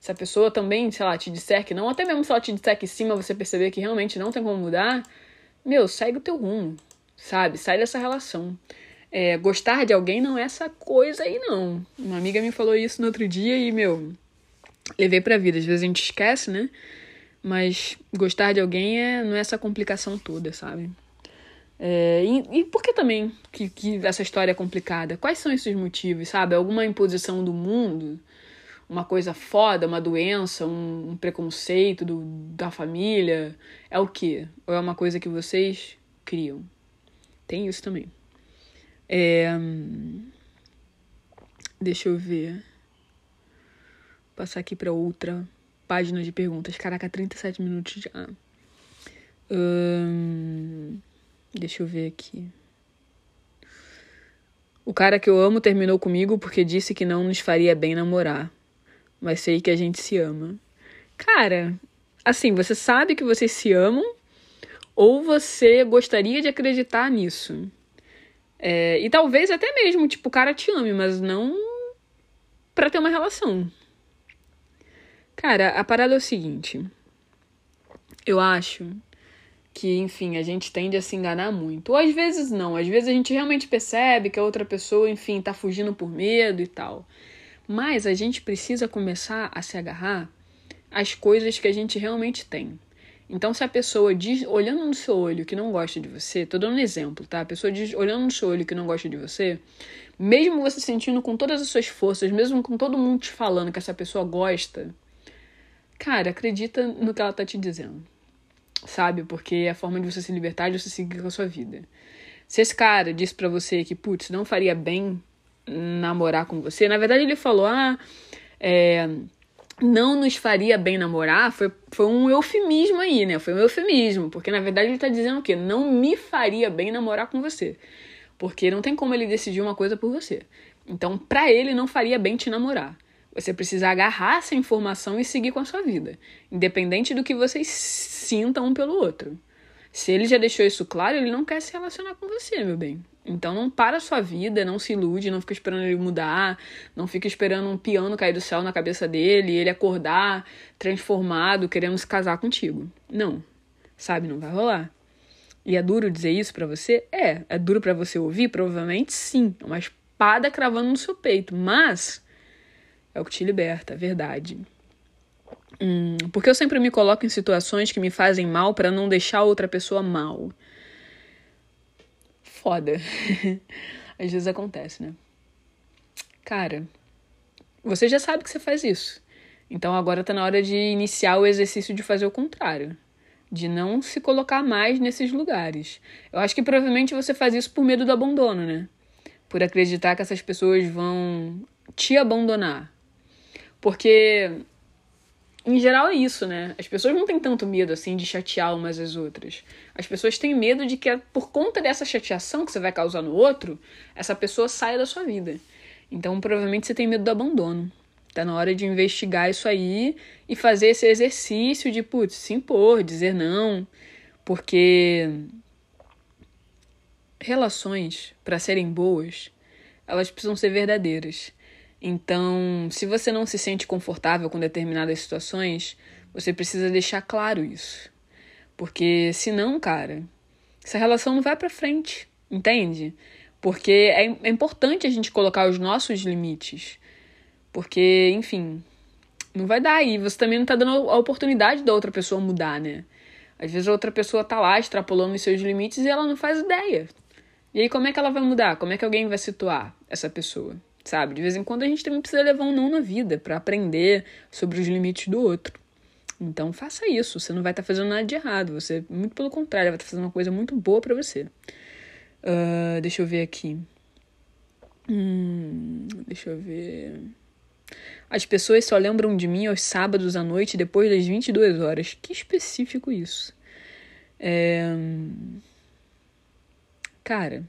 se a pessoa também, sei lá, te disser que não, até mesmo se ela te disser que sim, mas você perceber que realmente não tem como mudar, meu, segue o teu rumo, sabe? Sai dessa relação. É, gostar de alguém não é essa coisa aí, não. Uma amiga me falou isso no outro dia e, meu, levei pra vida. Às vezes a gente esquece, né? Mas gostar de alguém é, não é essa complicação toda, sabe? É, e, e, por que também que, que essa história é complicada? Quais são esses motivos, sabe? Alguma imposição do mundo? Uma coisa foda, uma doença, um, um preconceito do, da família? É o quê? Ou é uma coisa que vocês criam? Tem isso também. É... Deixa eu ver. Vou passar aqui para outra página de perguntas. Caraca, 37 minutos já. Hum... Deixa eu ver aqui. O cara que eu amo terminou comigo porque disse que não nos faria bem namorar. Mas sei que a gente se ama. Cara, assim, você sabe que vocês se amam ou você gostaria de acreditar nisso? É, e talvez até mesmo, tipo, o cara te ame, mas não para ter uma relação. Cara, a parada é o seguinte. Eu acho que, enfim, a gente tende a se enganar muito. Ou às vezes não, às vezes a gente realmente percebe que a outra pessoa, enfim, tá fugindo por medo e tal. Mas a gente precisa começar a se agarrar às coisas que a gente realmente tem. Então, se a pessoa diz, olhando no seu olho que não gosta de você, tô dando um exemplo, tá? A pessoa diz, olhando no seu olho que não gosta de você, mesmo você sentindo com todas as suas forças, mesmo com todo mundo te falando que essa pessoa gosta, cara, acredita no que ela tá te dizendo. Sabe? Porque é a forma de você se libertar, de você seguir com a sua vida. Se esse cara disse para você que, putz, não faria bem namorar com você, na verdade ele falou, ah, é não nos faria bem namorar foi, foi um eufemismo aí, né? Foi um eufemismo, porque na verdade ele tá dizendo o quê? Não me faria bem namorar com você. Porque não tem como ele decidir uma coisa por você. Então, para ele não faria bem te namorar. Você precisa agarrar essa informação e seguir com a sua vida, independente do que vocês sintam um pelo outro. Se ele já deixou isso claro, ele não quer se relacionar com você, meu bem. Então não para a sua vida, não se ilude, não fica esperando ele mudar, não fica esperando um piano cair do céu na cabeça dele, ele acordar transformado, querendo se casar contigo. Não. Sabe, não vai rolar. E é duro dizer isso para você? É. É duro para você ouvir? Provavelmente sim. É uma espada cravando no seu peito. Mas é o que te liberta, é verdade. Hum, porque eu sempre me coloco em situações que me fazem mal para não deixar outra pessoa mal. Foda. Às vezes acontece, né? Cara, você já sabe que você faz isso. Então agora tá na hora de iniciar o exercício de fazer o contrário de não se colocar mais nesses lugares. Eu acho que provavelmente você faz isso por medo do abandono, né? Por acreditar que essas pessoas vão te abandonar. Porque em geral é isso, né? As pessoas não têm tanto medo assim de chatear umas às outras. As pessoas têm medo de que por conta dessa chateação que você vai causar no outro, essa pessoa saia da sua vida. Então, provavelmente você tem medo do abandono. Tá na hora de investigar isso aí e fazer esse exercício de, putz, se impor, dizer não. Porque relações, para serem boas, elas precisam ser verdadeiras. Então, se você não se sente confortável com determinadas situações, você precisa deixar claro isso. Porque senão, cara, essa relação não vai para frente, entende? Porque é, é importante a gente colocar os nossos limites. Porque, enfim, não vai dar aí. Você também não tá dando a oportunidade da outra pessoa mudar, né? Às vezes a outra pessoa tá lá extrapolando os seus limites e ela não faz ideia. E aí, como é que ela vai mudar? Como é que alguém vai situar essa pessoa? Sabe? De vez em quando a gente também precisa levar um não na vida para aprender sobre os limites do outro. Então faça isso, você não vai estar tá fazendo nada de errado, você, muito pelo contrário, vai estar tá fazendo uma coisa muito boa para você. Uh, deixa eu ver aqui. Hum, deixa eu ver. As pessoas só lembram de mim aos sábados à noite depois das 22 horas. Que específico isso. É... Cara,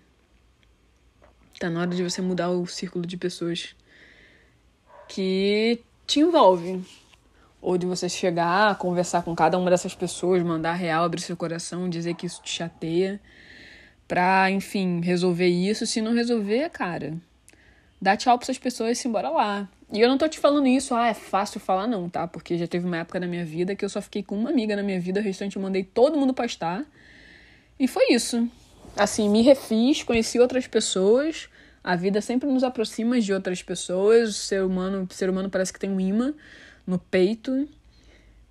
tá na hora de você mudar o círculo de pessoas que te envolve. Ou de você chegar, conversar com cada uma dessas pessoas, mandar real, abrir seu coração, dizer que isso te chateia. Pra, enfim, resolver isso. Se não resolver, cara, dá tchau pra essas pessoas e se embora lá. E eu não tô te falando isso, ah, é fácil falar não, tá? Porque já teve uma época na minha vida que eu só fiquei com uma amiga na minha vida, o restante eu mandei todo mundo pastar. E foi isso. Assim, me refiz, conheci outras pessoas. A vida sempre nos aproxima de outras pessoas. O ser humano, o ser humano parece que tem um imã no peito.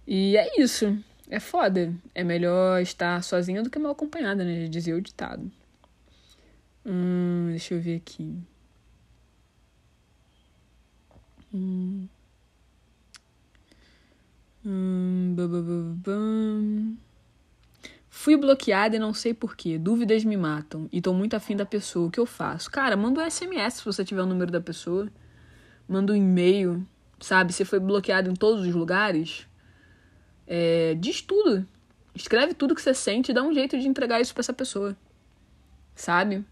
E é isso. É foda. É melhor estar sozinha do que mal acompanhada, né? Dizia o ditado. Hum, deixa eu ver aqui. Hum. Hum, Fui bloqueada e não sei porquê. Dúvidas me matam. E tô muito afim da pessoa. O que eu faço? Cara, manda um SMS se você tiver o número da pessoa. Manda um e-mail. Sabe? Você foi bloqueado em todos os lugares. É, diz tudo. Escreve tudo que você sente e dá um jeito de entregar isso pra essa pessoa. Sabe?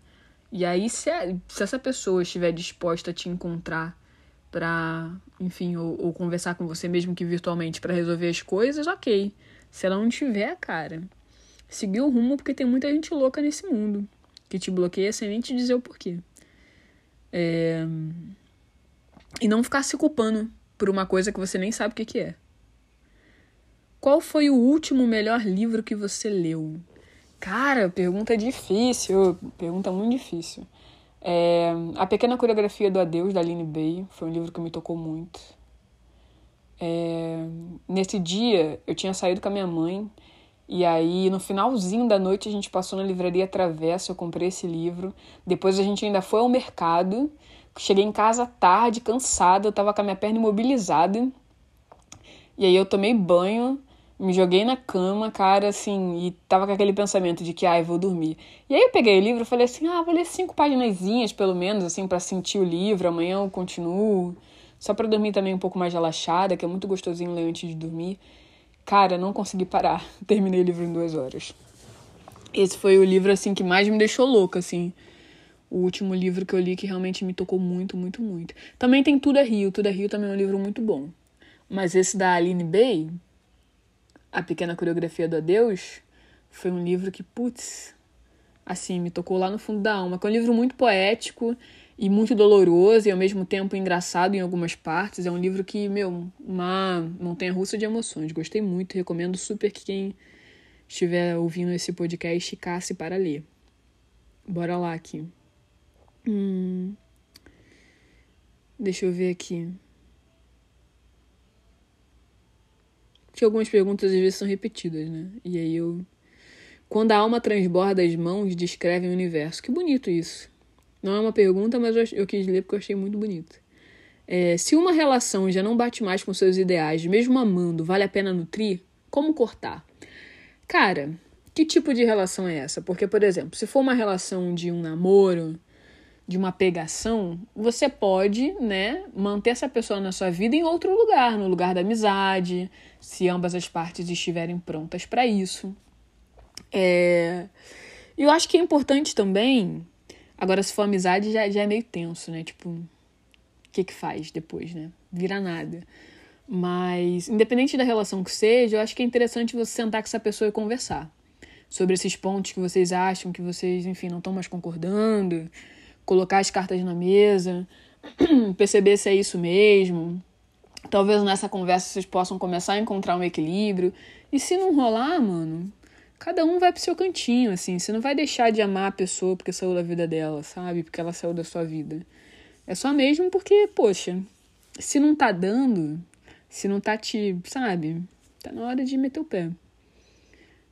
E aí, se, se essa pessoa estiver disposta a te encontrar para, enfim, ou, ou, conversar com você mesmo que virtualmente para resolver as coisas, ok. Se ela não tiver, cara, seguir o rumo porque tem muita gente louca nesse mundo que te bloqueia sem nem te dizer o porquê. É... E não ficar se culpando por uma coisa que você nem sabe o que, que é. Qual foi o último melhor livro que você leu? Cara, pergunta difícil, pergunta muito difícil. É, a Pequena Coreografia do Adeus, da Aline Bay, foi um livro que me tocou muito. É, nesse dia, eu tinha saído com a minha mãe, e aí no finalzinho da noite a gente passou na livraria Travessa, eu comprei esse livro. Depois a gente ainda foi ao mercado, cheguei em casa tarde, cansada, eu tava com a minha perna imobilizada. E aí eu tomei banho, me joguei na cama, cara, assim, e tava com aquele pensamento de que, ai, ah, vou dormir. E aí eu peguei o livro e falei assim, ah, vou ler cinco paginazinhas, pelo menos, assim, para sentir o livro, amanhã eu continuo. Só para dormir também um pouco mais relaxada, que é muito gostosinho ler antes de dormir. Cara, não consegui parar. Terminei o livro em duas horas. Esse foi o livro, assim, que mais me deixou louca, assim. O último livro que eu li que realmente me tocou muito, muito, muito. Também tem Tudo é Rio. Tudo é Rio também é um livro muito bom. Mas esse da Aline Bay, a pequena coreografia do adeus, foi um livro que, putz, assim, me tocou lá no fundo da alma. Que é um livro muito poético e muito doloroso e ao mesmo tempo engraçado em algumas partes. É um livro que, meu, uma montanha russa de emoções. Gostei muito, recomendo super que quem estiver ouvindo esse podcast casse para ler. Bora lá aqui. Hum. Deixa eu ver aqui. Que algumas perguntas às vezes são repetidas, né? E aí eu. Quando a alma transborda as mãos, descreve o universo. Que bonito isso. Não é uma pergunta, mas eu, quis ler porque eu achei muito bonito. É, se uma relação já não bate mais com seus ideais, mesmo amando, vale a pena nutrir? Como cortar? Cara, que tipo de relação é essa? Porque, por exemplo, se for uma relação de um namoro, de uma pegação, você pode, né, manter essa pessoa na sua vida em outro lugar, no lugar da amizade, se ambas as partes estiverem prontas para isso. É... Eu acho que é importante também. Agora, se for amizade, já, já é meio tenso, né? Tipo, o que que faz depois, né? Vira nada. Mas, independente da relação que seja, eu acho que é interessante você sentar com essa pessoa e conversar sobre esses pontos que vocês acham que vocês, enfim, não estão mais concordando colocar as cartas na mesa, perceber se é isso mesmo. Talvez nessa conversa vocês possam começar a encontrar um equilíbrio. E se não rolar, mano, cada um vai pro seu cantinho, assim. Você não vai deixar de amar a pessoa porque saiu da vida dela, sabe? Porque ela saiu da sua vida. É só mesmo porque, poxa, se não tá dando, se não tá te, sabe? Tá na hora de meter o pé.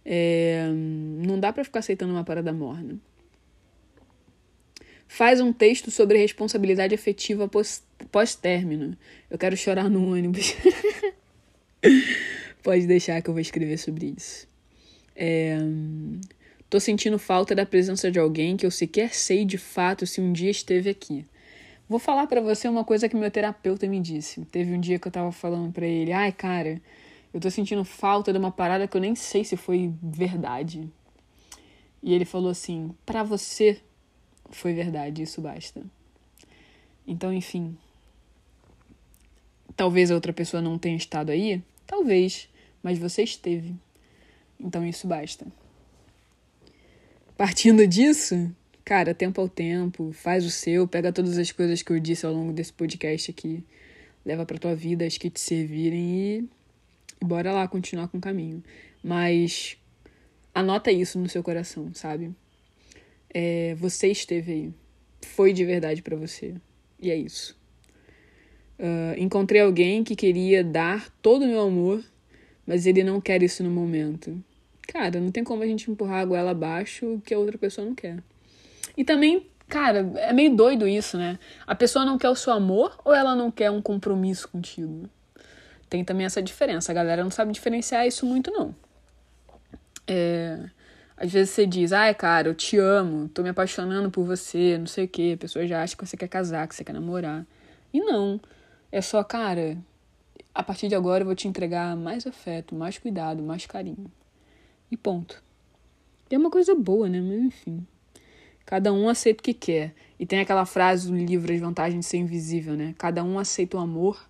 É, não dá para ficar aceitando uma parada morna faz um texto sobre responsabilidade afetiva pós-término. Eu quero chorar no ônibus. Pode deixar que eu vou escrever sobre isso. É... Tô sentindo falta da presença de alguém que eu sequer sei de fato se um dia esteve aqui. Vou falar para você uma coisa que meu terapeuta me disse. Teve um dia que eu tava falando para ele: "Ai, cara, eu tô sentindo falta de uma parada que eu nem sei se foi verdade". E ele falou assim: "Para você foi verdade, isso basta. Então, enfim. Talvez a outra pessoa não tenha estado aí, talvez, mas você esteve. Então isso basta. Partindo disso, cara, tempo ao tempo, faz o seu, pega todas as coisas que eu disse ao longo desse podcast aqui, leva pra tua vida as que te servirem e, bora lá continuar com o caminho. Mas anota isso no seu coração, sabe? É, você esteve aí. Foi de verdade para você. E é isso. Uh, encontrei alguém que queria dar todo o meu amor, mas ele não quer isso no momento. Cara, não tem como a gente empurrar a goela abaixo que a outra pessoa não quer. E também, cara, é meio doido isso, né? A pessoa não quer o seu amor ou ela não quer um compromisso contigo? Tem também essa diferença. A galera não sabe diferenciar isso muito, não. É. Às vezes você diz, ai, cara, eu te amo, tô me apaixonando por você, não sei o quê. A pessoa já acha que você quer casar, que você quer namorar. E não. É só, cara, a partir de agora eu vou te entregar mais afeto, mais cuidado, mais carinho. E ponto. E é uma coisa boa, né? Mas enfim. Cada um aceita o que quer. E tem aquela frase do livro As Vantagens de Ser Invisível, né? Cada um aceita o amor.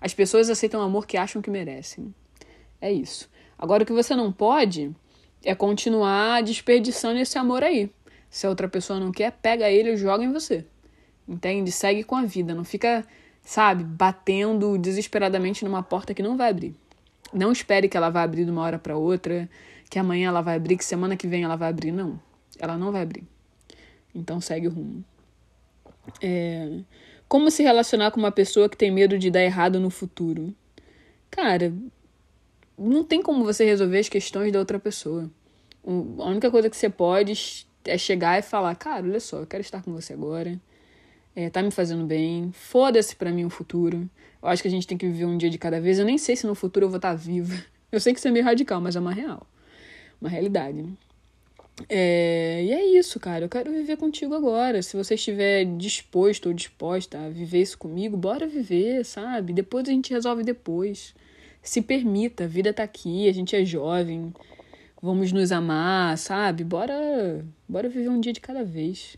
As pessoas aceitam o amor que acham que merecem. É isso. Agora, o que você não pode é continuar desperdiçando esse amor aí. Se a outra pessoa não quer, pega ele e joga em você. Entende? Segue com a vida. Não fica, sabe, batendo desesperadamente numa porta que não vai abrir. Não espere que ela vá abrir de uma hora para outra, que amanhã ela vai abrir, que semana que vem ela vai abrir. Não. Ela não vai abrir. Então segue o rumo. É... Como se relacionar com uma pessoa que tem medo de dar errado no futuro? Cara, não tem como você resolver as questões da outra pessoa. A única coisa que você pode é chegar e falar, cara, olha só, eu quero estar com você agora. É, tá me fazendo bem. Foda-se pra mim o futuro. Eu acho que a gente tem que viver um dia de cada vez. Eu nem sei se no futuro eu vou estar viva. Eu sei que isso é meio radical, mas é uma real. Uma realidade. É, e é isso, cara. Eu quero viver contigo agora. Se você estiver disposto ou disposta a viver isso comigo, bora viver, sabe? Depois a gente resolve depois se permita, a vida tá aqui, a gente é jovem, vamos nos amar, sabe? Bora, bora viver um dia de cada vez.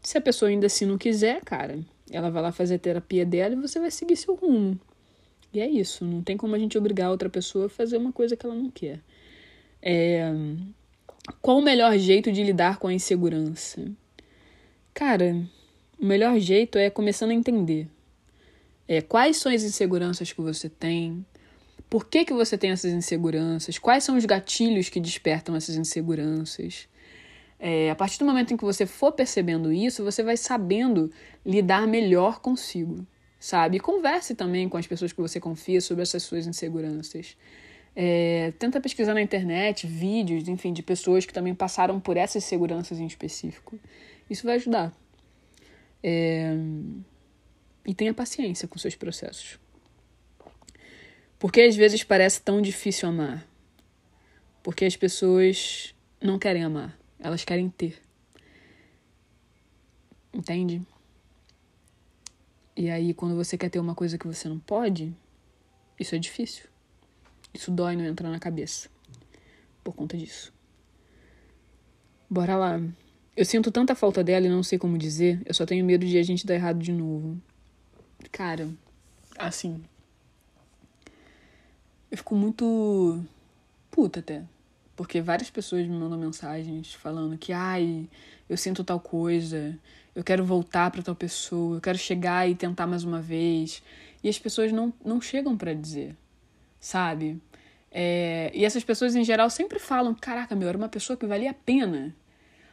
Se a pessoa ainda assim não quiser, cara, ela vai lá fazer a terapia dela e você vai seguir seu rumo. E é isso, não tem como a gente obrigar outra pessoa a fazer uma coisa que ela não quer. É... qual o melhor jeito de lidar com a insegurança? Cara, o melhor jeito é começando a entender. É, quais são as inseguranças que você tem? Por que, que você tem essas inseguranças? Quais são os gatilhos que despertam essas inseguranças? É, a partir do momento em que você for percebendo isso, você vai sabendo lidar melhor consigo, sabe? E converse também com as pessoas que você confia sobre essas suas inseguranças. É, tenta pesquisar na internet vídeos, enfim, de pessoas que também passaram por essas seguranças em específico. Isso vai ajudar. É, e tenha paciência com seus processos. Porque às vezes parece tão difícil amar. Porque as pessoas não querem amar, elas querem ter. Entende? E aí, quando você quer ter uma coisa que você não pode, isso é difícil. Isso dói, não entra na cabeça. Por conta disso. Bora lá. Eu sinto tanta falta dela e não sei como dizer. Eu só tenho medo de a gente dar errado de novo. Cara, assim. Eu fico muito puta até. Porque várias pessoas me mandam mensagens falando que, ai, eu sinto tal coisa, eu quero voltar para tal pessoa, eu quero chegar e tentar mais uma vez. E as pessoas não, não chegam para dizer sabe? É, e essas pessoas em geral sempre falam: caraca, meu, era uma pessoa que valia a pena.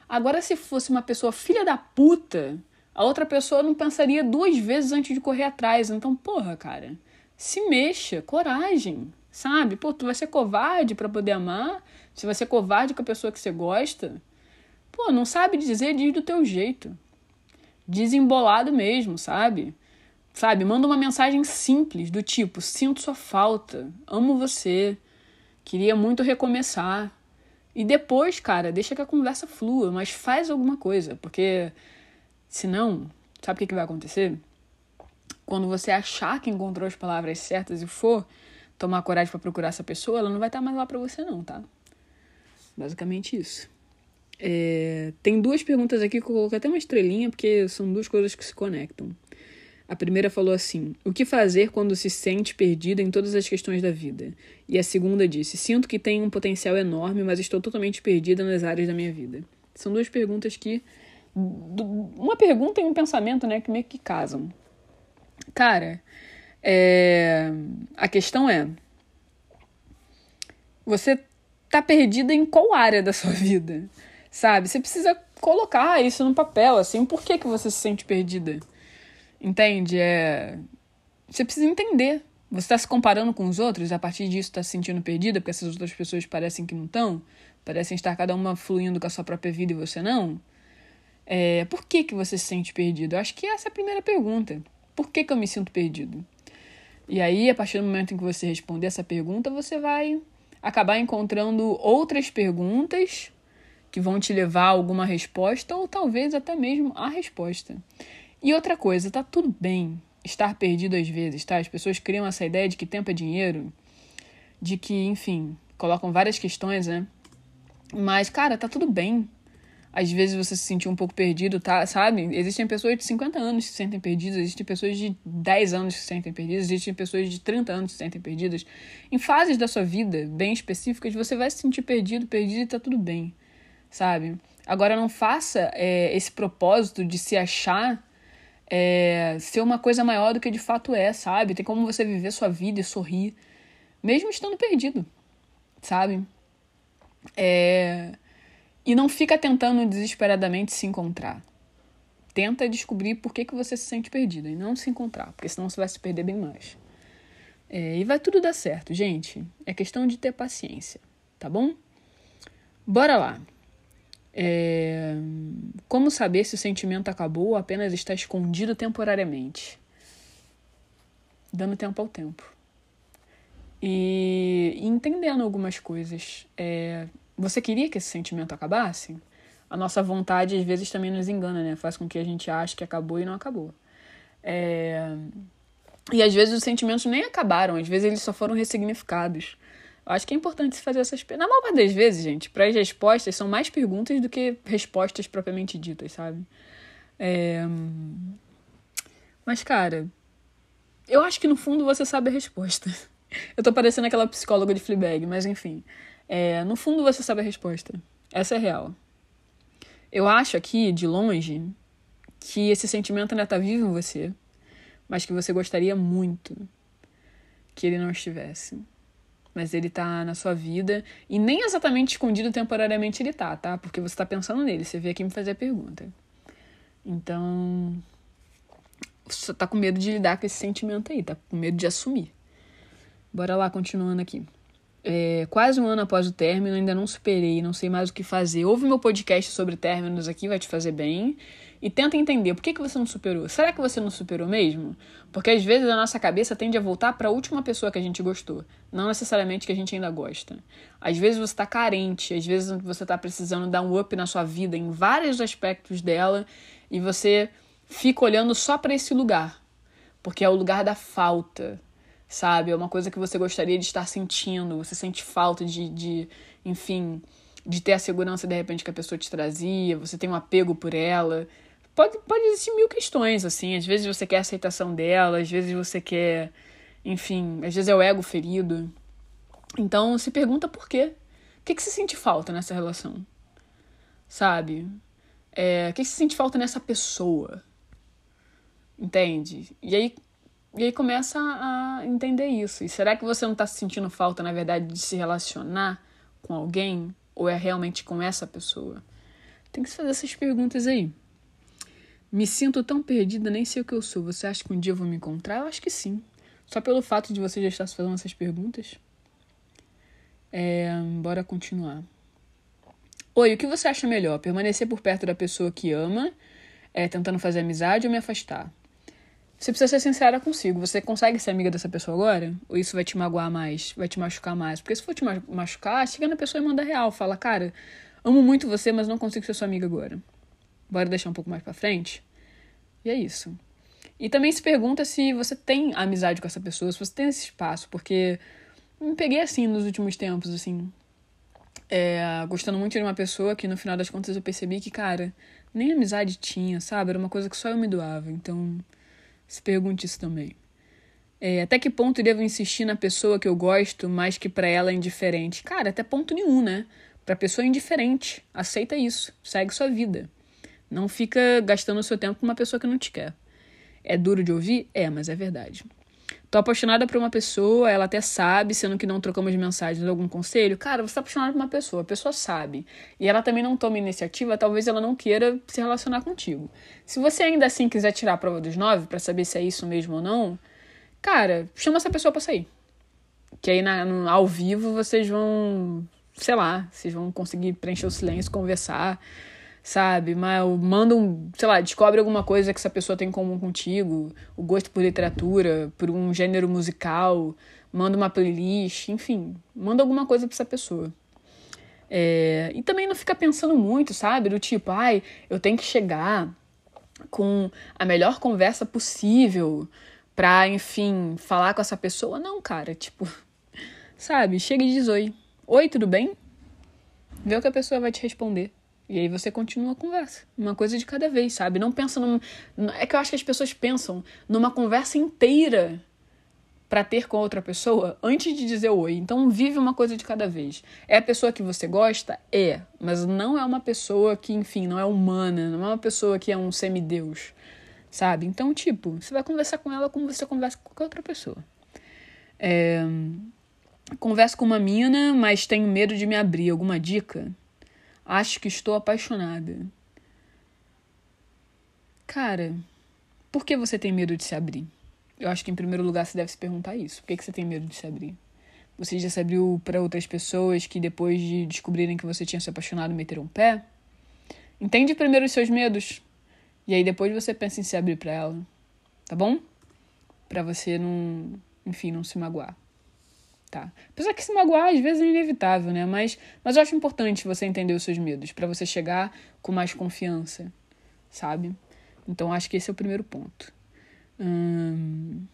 Agora, se fosse uma pessoa filha da puta, a outra pessoa não pensaria duas vezes antes de correr atrás. Então, porra, cara, se mexa, coragem, sabe? Pô, tu vai ser covarde para poder amar? Você vai ser covarde com a pessoa que você gosta? Pô, não sabe dizer, diz do teu jeito. Desembolado mesmo, sabe? Sabe? Manda uma mensagem simples, do tipo: sinto sua falta, amo você, queria muito recomeçar. E depois, cara, deixa que a conversa flua, mas faz alguma coisa, porque senão, sabe o que, que vai acontecer? Quando você achar que encontrou as palavras certas e for tomar coragem para procurar essa pessoa, ela não vai estar mais lá para você, não, tá? Basicamente isso. É, tem duas perguntas aqui que eu coloquei até uma estrelinha, porque são duas coisas que se conectam. A primeira falou assim: O que fazer quando se sente perdida em todas as questões da vida? E a segunda disse: Sinto que tenho um potencial enorme, mas estou totalmente perdida nas áreas da minha vida. São duas perguntas que. Uma pergunta e um pensamento, né? Que meio que casam. Cara, é... a questão é: Você tá perdida em qual área da sua vida? Sabe? Você precisa colocar isso no papel, assim, por que, que você se sente perdida? Entende? É... Você precisa entender. Você está se comparando com os outros, a partir disso está se sentindo perdida, porque essas outras pessoas parecem que não estão, parecem estar cada uma fluindo com a sua própria vida e você não. É... Por que, que você se sente perdido? Eu acho que essa é a primeira pergunta. Por que, que eu me sinto perdido? E aí, a partir do momento em que você responder essa pergunta, você vai acabar encontrando outras perguntas que vão te levar a alguma resposta ou talvez até mesmo a resposta. E outra coisa, tá tudo bem estar perdido às vezes, tá? As pessoas criam essa ideia de que tempo é dinheiro, de que, enfim, colocam várias questões, né? Mas, cara, tá tudo bem. Às vezes você se sentir um pouco perdido, tá? Sabe? Existem pessoas de 50 anos que se sentem perdidas, existem pessoas de 10 anos que se sentem perdidas, existem pessoas de 30 anos que se sentem perdidas. Em fases da sua vida bem específicas, você vai se sentir perdido, perdido e tá tudo bem, sabe? Agora, não faça é, esse propósito de se achar é, ser uma coisa maior do que de fato é, sabe? Tem como você viver sua vida e sorrir, mesmo estando perdido, sabe? É, e não fica tentando desesperadamente se encontrar. Tenta descobrir por que, que você se sente perdido e não se encontrar, porque senão você vai se perder bem mais. É, e vai tudo dar certo, gente. É questão de ter paciência, tá bom? Bora lá. É... Como saber se o sentimento acabou ou apenas está escondido temporariamente? Dando tempo ao tempo. E, entendendo algumas coisas. É... Você queria que esse sentimento acabasse? A nossa vontade às vezes também nos engana, né? Faz com que a gente ache que acabou e não acabou. É... E às vezes os sentimentos nem acabaram, às vezes eles só foram ressignificados. Eu acho que é importante se fazer essas. Na maior parte das vezes, gente, para as respostas são mais perguntas do que respostas propriamente ditas, sabe? É... Mas, cara, eu acho que no fundo você sabe a resposta. Eu tô parecendo aquela psicóloga de Fleabag, mas enfim. É... No fundo você sabe a resposta. Essa é real. Eu acho aqui, de longe, que esse sentimento ainda tá vivo em você, mas que você gostaria muito que ele não estivesse. Mas ele tá na sua vida e nem exatamente escondido temporariamente ele tá, tá? Porque você tá pensando nele, você veio aqui me fazer a pergunta. Então, você tá com medo de lidar com esse sentimento aí, tá com medo de assumir. Bora lá, continuando aqui. É, quase um ano após o término, ainda não superei, não sei mais o que fazer. Ouve meu podcast sobre términos aqui, vai te fazer bem. E tenta entender por que, que você não superou. Será que você não superou mesmo? Porque às vezes a nossa cabeça tende a voltar para a última pessoa que a gente gostou, não necessariamente que a gente ainda gosta. Às vezes você está carente, às vezes você está precisando dar um up na sua vida em vários aspectos dela e você fica olhando só para esse lugar, porque é o lugar da falta, sabe? É uma coisa que você gostaria de estar sentindo, você sente falta de, de enfim, de ter a segurança de repente que a pessoa te trazia, você tem um apego por ela. Pode, pode existir mil questões, assim. Às vezes você quer a aceitação dela, às vezes você quer. Enfim, às vezes é o ego ferido. Então se pergunta por quê. O que, que você sente falta nessa relação? Sabe? É, o que, que você sente falta nessa pessoa? Entende? E aí, e aí começa a entender isso. E será que você não está sentindo falta, na verdade, de se relacionar com alguém? Ou é realmente com essa pessoa? Tem que se fazer essas perguntas aí. Me sinto tão perdida, nem sei o que eu sou. Você acha que um dia eu vou me encontrar? Eu acho que sim. Só pelo fato de você já estar se fazendo essas perguntas. É, bora continuar. Oi, o que você acha melhor? Permanecer por perto da pessoa que ama, é, tentando fazer amizade ou me afastar? Você precisa ser sincera consigo. Você consegue ser amiga dessa pessoa agora? Ou isso vai te magoar mais? Vai te machucar mais? Porque se for te machucar, chega na pessoa e manda real. Fala, cara, amo muito você, mas não consigo ser sua amiga agora. Bora deixar um pouco mais para frente? E é isso. E também se pergunta se você tem amizade com essa pessoa, se você tem esse espaço, porque me peguei assim nos últimos tempos, assim. É, gostando muito de uma pessoa que no final das contas eu percebi que, cara, nem amizade tinha, sabe? Era uma coisa que só eu me doava. Então, se pergunte isso também. É, até que ponto devo insistir na pessoa que eu gosto, mais que para ela é indiferente? Cara, até ponto nenhum, né? Pra pessoa é indiferente. Aceita isso. Segue sua vida. Não fica gastando o seu tempo com uma pessoa que não te quer. É duro de ouvir? É, mas é verdade. Tô apaixonada por uma pessoa, ela até sabe, sendo que não trocamos mensagens, algum conselho. Cara, você tá apaixonada por uma pessoa, a pessoa sabe. E ela também não toma iniciativa, talvez ela não queira se relacionar contigo. Se você ainda assim quiser tirar a prova dos nove para saber se é isso mesmo ou não, cara, chama essa pessoa para sair. Que aí na, no, ao vivo vocês vão, sei lá, vocês vão conseguir preencher o silêncio, conversar sabe? Mas manda um, sei lá, descobre alguma coisa que essa pessoa tem em comum contigo, o gosto por literatura, por um gênero musical, manda uma playlist, enfim, manda alguma coisa para essa pessoa. É, e também não fica pensando muito, sabe? Do tipo, ai, eu tenho que chegar com a melhor conversa possível pra, enfim, falar com essa pessoa. Não, cara, tipo, sabe? Chega e diz oi. Oi, tudo bem? Vê o que a pessoa vai te responder. E aí você continua a conversa. Uma coisa de cada vez, sabe? Não pensa num. É que eu acho que as pessoas pensam numa conversa inteira para ter com outra pessoa antes de dizer oi. Então vive uma coisa de cada vez. É a pessoa que você gosta? É. Mas não é uma pessoa que, enfim, não é humana, não é uma pessoa que é um semideus. Sabe? Então, tipo, você vai conversar com ela como você conversa com qualquer outra pessoa. É... Converso com uma mina, mas tenho medo de me abrir. Alguma dica? Acho que estou apaixonada. Cara, por que você tem medo de se abrir? Eu acho que em primeiro lugar você deve se perguntar isso. Por que, você tem medo de se abrir? Você já se abriu para outras pessoas que depois de descobrirem que você tinha se apaixonado meteram um pé? Entende primeiro os seus medos e aí depois você pensa em se abrir para ela, tá bom? Para você não, enfim, não se magoar tá? Apesar que se magoar às vezes é inevitável, né? Mas, mas eu acho importante você entender os seus medos para você chegar com mais confiança, sabe? Então acho que esse é o primeiro ponto. Hum...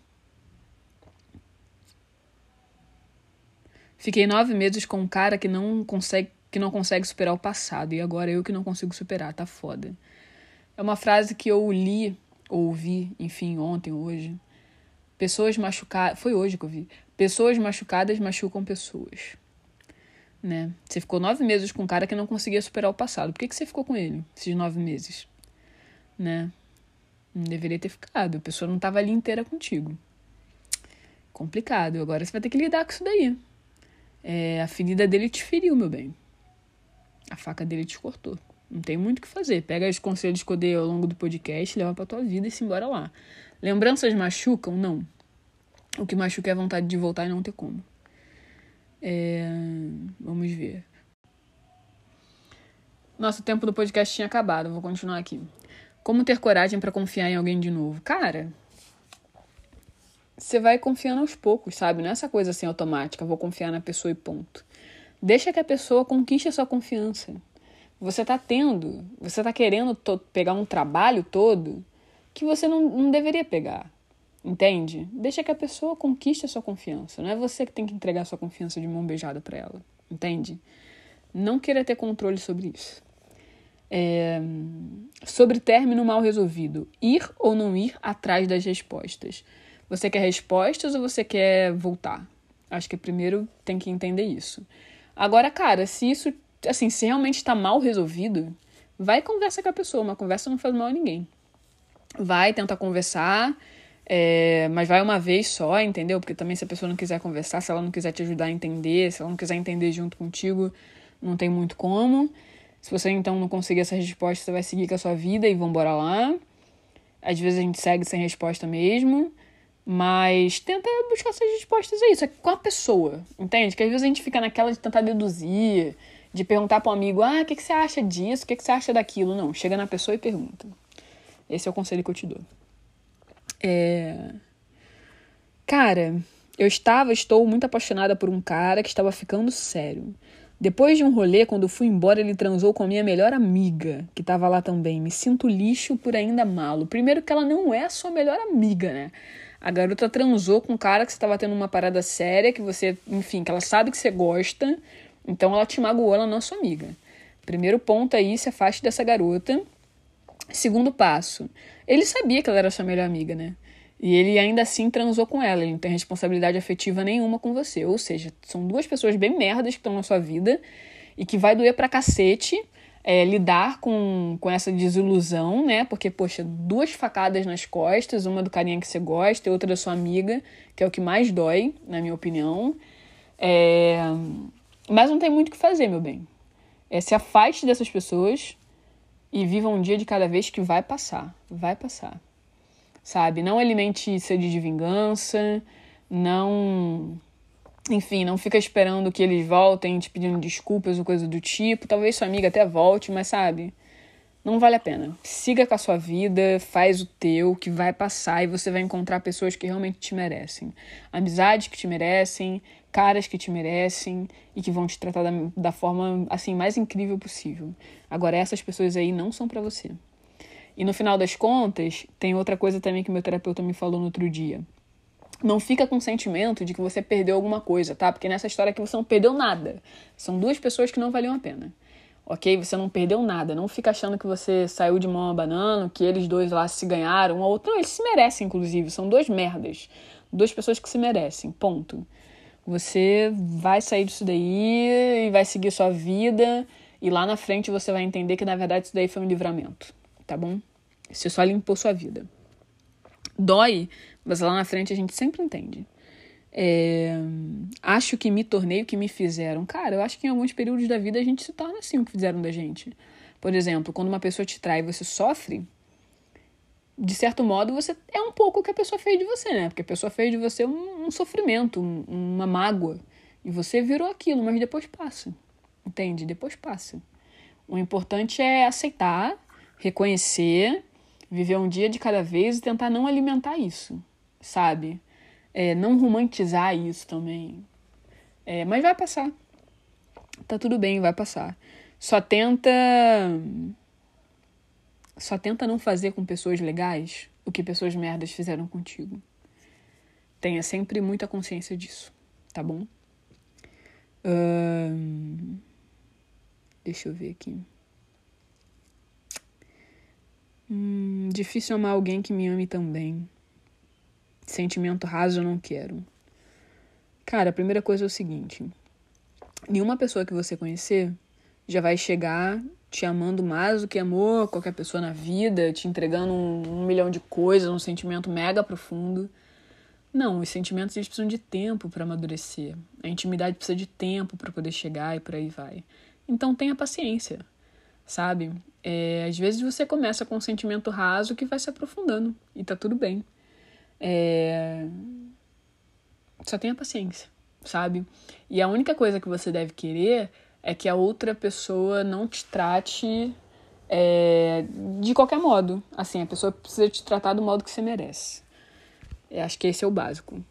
Fiquei nove meses com um cara que não consegue que não consegue superar o passado e agora eu que não consigo superar, tá foda. É uma frase que eu li, ouvi, enfim, ontem, hoje. Pessoas machucadas. Foi hoje que eu vi. Pessoas machucadas machucam pessoas. né? Você ficou nove meses com um cara que não conseguia superar o passado. Por que, que você ficou com ele esses nove meses? Né? Não deveria ter ficado. A pessoa não estava ali inteira contigo. Complicado. Agora você vai ter que lidar com isso daí. É, a ferida dele te feriu, meu bem. A faca dele te cortou. Não tem muito o que fazer. Pega os conselhos que eu dei ao longo do podcast, leva pra tua vida e se embora lá. Lembranças machucam? Não. O que machuca é a vontade de voltar e não ter como. É... Vamos ver. Nosso tempo do podcast tinha acabado, vou continuar aqui. Como ter coragem para confiar em alguém de novo? Cara, você vai confiando aos poucos, sabe? Não é essa coisa assim automática, vou confiar na pessoa e ponto. Deixa que a pessoa conquiste a sua confiança. Você tá tendo, você tá querendo pegar um trabalho todo que você não, não deveria pegar. Entende? Deixa que a pessoa conquiste a sua confiança. Não é você que tem que entregar a sua confiança de mão beijada para ela. Entende? Não queira ter controle sobre isso. É... Sobre término mal resolvido. Ir ou não ir atrás das respostas. Você quer respostas ou você quer voltar? Acho que primeiro tem que entender isso. Agora, cara, se isso, assim, se realmente está mal resolvido, vai conversa com a pessoa. Uma conversa não faz mal a ninguém. Vai, tenta conversar é, mas vai uma vez só, entendeu? Porque também se a pessoa não quiser conversar, se ela não quiser te ajudar a entender, se ela não quiser entender junto contigo, não tem muito como. Se você então não conseguir essa resposta, você vai seguir com a sua vida e vambora lá. Às vezes a gente segue sem resposta mesmo. Mas tenta buscar essas respostas aí, isso é com a pessoa, entende? Que às vezes a gente fica naquela de tentar deduzir, de perguntar para um amigo, ah, o que, que você acha disso? O que, que você acha daquilo? Não, chega na pessoa e pergunta. Esse é o conselho que eu te dou. É... Cara, eu estava, estou muito apaixonada por um cara que estava ficando sério. Depois de um rolê, quando fui embora, ele transou com a minha melhor amiga, que estava lá também. Me sinto lixo por ainda malo. Primeiro que ela não é a sua melhor amiga, né? A garota transou com um cara que você estava tendo uma parada séria, que você, enfim, que ela sabe que você gosta, então ela te magoou, ela não é sua amiga. Primeiro ponto aí, se afaste dessa garota. Segundo passo, ele sabia que ela era sua melhor amiga, né? E ele ainda assim transou com ela, ele não tem responsabilidade afetiva nenhuma com você. Ou seja, são duas pessoas bem merdas que estão na sua vida e que vai doer pra cacete é, lidar com, com essa desilusão, né? Porque, poxa, duas facadas nas costas, uma do carinha que você gosta e outra da sua amiga, que é o que mais dói, na minha opinião. É... Mas não tem muito o que fazer, meu bem. É, se afaste dessas pessoas, e viva um dia de cada vez que vai passar, vai passar. Sabe? Não alimente sede de vingança, não. Enfim, não fica esperando que eles voltem te pedindo desculpas ou coisa do tipo. Talvez sua amiga até volte, mas sabe? Não vale a pena. Siga com a sua vida, faz o teu, que vai passar e você vai encontrar pessoas que realmente te merecem. Amizades que te merecem, caras que te merecem e que vão te tratar da, da forma assim mais incrível possível. Agora essas pessoas aí não são para você. E no final das contas, tem outra coisa também que meu terapeuta me falou no outro dia. Não fica com o sentimento de que você perdeu alguma coisa, tá? Porque nessa história aqui você não perdeu nada. São duas pessoas que não valiam a pena. Ok? Você não perdeu nada. Não fica achando que você saiu de mão abanando, que eles dois lá se ganharam. Um ou outro. Não, eles se merecem, inclusive. São duas merdas. Duas pessoas que se merecem. Ponto. Você vai sair disso daí e vai seguir sua vida. E lá na frente você vai entender que na verdade isso daí foi um livramento, tá bom? Você só limpou sua vida. Dói, mas lá na frente a gente sempre entende. É... Acho que me tornei o que me fizeram. Cara, eu acho que em alguns períodos da vida a gente se torna assim o que fizeram da gente. Por exemplo, quando uma pessoa te trai e você sofre, de certo modo, você é um pouco o que a pessoa fez de você, né? Porque a pessoa fez de você um, um sofrimento, um, uma mágoa. E você virou aquilo, mas depois passa. Entende? Depois passa. O importante é aceitar, reconhecer, viver um dia de cada vez e tentar não alimentar isso, sabe? É, não romantizar isso também. É, mas vai passar. Tá tudo bem, vai passar. Só tenta só tenta não fazer com pessoas legais o que pessoas merdas fizeram contigo. Tenha sempre muita consciência disso, tá bom? Deixa eu ver aqui. Hum, difícil amar alguém que me ame também. Sentimento raso eu não quero. Cara, a primeira coisa é o seguinte: nenhuma pessoa que você conhecer já vai chegar te amando mais do que amor qualquer pessoa na vida, te entregando um, um milhão de coisas, um sentimento mega profundo. Não, os sentimentos eles precisam de tempo para amadurecer. A intimidade precisa de tempo para poder chegar e por aí vai. Então tenha paciência, sabe? É, às vezes você começa com um sentimento raso que vai se aprofundando e tá tudo bem. É... Só tenha paciência, sabe? E a única coisa que você deve querer é que a outra pessoa não te trate é, de qualquer modo. Assim, a pessoa precisa te tratar do modo que você merece. Eu acho que esse é o básico,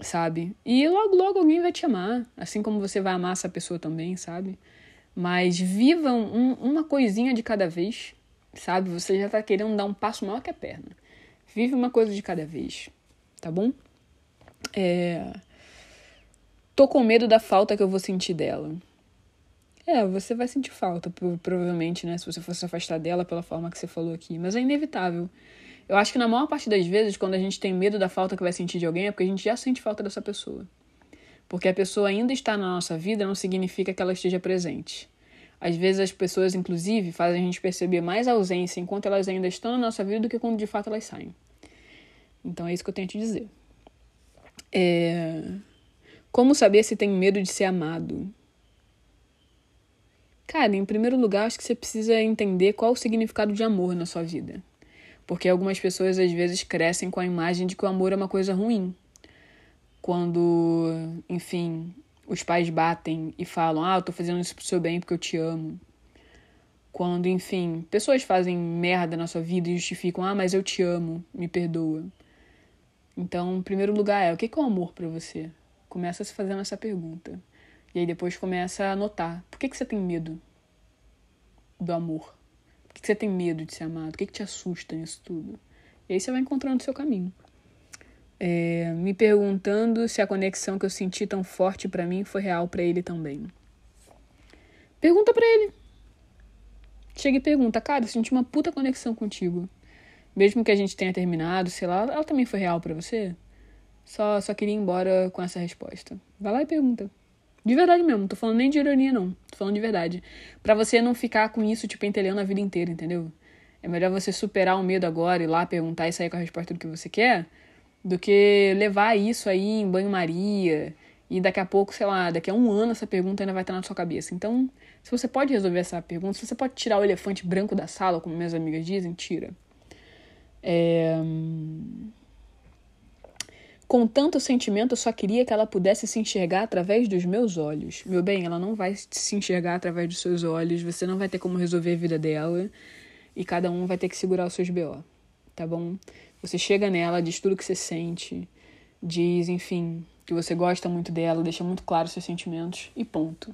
sabe? E logo, logo alguém vai te amar, assim como você vai amar essa pessoa também, sabe? Mas vivam um, uma coisinha de cada vez, sabe? Você já tá querendo dar um passo maior que a perna. Vive uma coisa de cada vez, tá bom? É... Tô com medo da falta que eu vou sentir dela. É, você vai sentir falta, provavelmente, né? Se você for se afastar dela pela forma que você falou aqui. Mas é inevitável. Eu acho que na maior parte das vezes, quando a gente tem medo da falta que vai sentir de alguém, é porque a gente já sente falta dessa pessoa. Porque a pessoa ainda está na nossa vida não significa que ela esteja presente. Às vezes as pessoas, inclusive, fazem a gente perceber mais a ausência enquanto elas ainda estão na nossa vida do que quando de fato elas saem. Então é isso que eu tenho a te dizer. É... Como saber se tem medo de ser amado? Cara, em primeiro lugar, acho que você precisa entender qual o significado de amor na sua vida. Porque algumas pessoas às vezes crescem com a imagem de que o amor é uma coisa ruim. Quando, enfim, os pais batem e falam: "Ah, eu tô fazendo isso pro seu bem porque eu te amo". Quando, enfim, pessoas fazem merda na sua vida e justificam: "Ah, mas eu te amo, me perdoa". Então, em primeiro lugar é: o que é o amor para você? Começa se fazendo essa pergunta. E aí depois começa a notar. Por que, que você tem medo do amor? Por que, que você tem medo de ser amado? O que, que te assusta nisso tudo? E aí você vai encontrando o seu caminho. É, me perguntando se a conexão que eu senti tão forte para mim foi real para ele também. Pergunta para ele. Chega e pergunta, cara, eu senti uma puta conexão contigo. Mesmo que a gente tenha terminado, sei lá, ela também foi real para você? Só, só queria ir embora com essa resposta. Vai lá e pergunta. De verdade mesmo, não tô falando nem de ironia, não. Tô falando de verdade. para você não ficar com isso te tipo, pentelhando a vida inteira, entendeu? É melhor você superar o medo agora, ir lá perguntar e sair com a resposta do que você quer, do que levar isso aí em banho-maria e daqui a pouco, sei lá, daqui a um ano essa pergunta ainda vai estar na sua cabeça. Então, se você pode resolver essa pergunta, se você pode tirar o elefante branco da sala, como minhas amigas dizem, tira. É... Com tanto sentimento, eu só queria que ela pudesse se enxergar através dos meus olhos. Meu bem, ela não vai se enxergar através dos seus olhos, você não vai ter como resolver a vida dela e cada um vai ter que segurar os seus BO, tá bom? Você chega nela, diz tudo que você sente, diz, enfim, que você gosta muito dela, deixa muito claro seus sentimentos e ponto.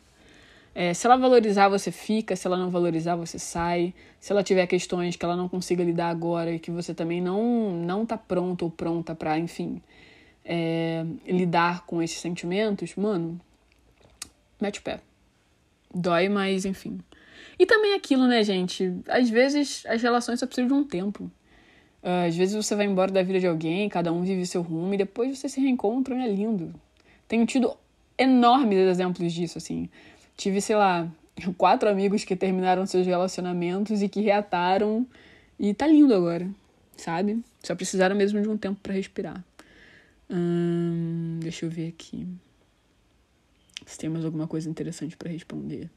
É, se ela valorizar, você fica. Se ela não valorizar, você sai. Se ela tiver questões que ela não consiga lidar agora e que você também não não tá pronto ou pronta para, enfim, é, lidar com esses sentimentos, mano, mete o pé. Dói, mas enfim. E também aquilo, né, gente? Às vezes as relações só precisam de um tempo. Uh, às vezes você vai embora da vida de alguém, cada um vive seu rumo e depois você se reencontram e é lindo. Tenho tido enormes exemplos disso, assim. Tive, sei lá, quatro amigos que terminaram seus relacionamentos e que reataram e tá lindo agora, sabe? Só precisaram mesmo de um tempo para respirar. Hum, deixa eu ver aqui. Se tem mais alguma coisa interessante para responder.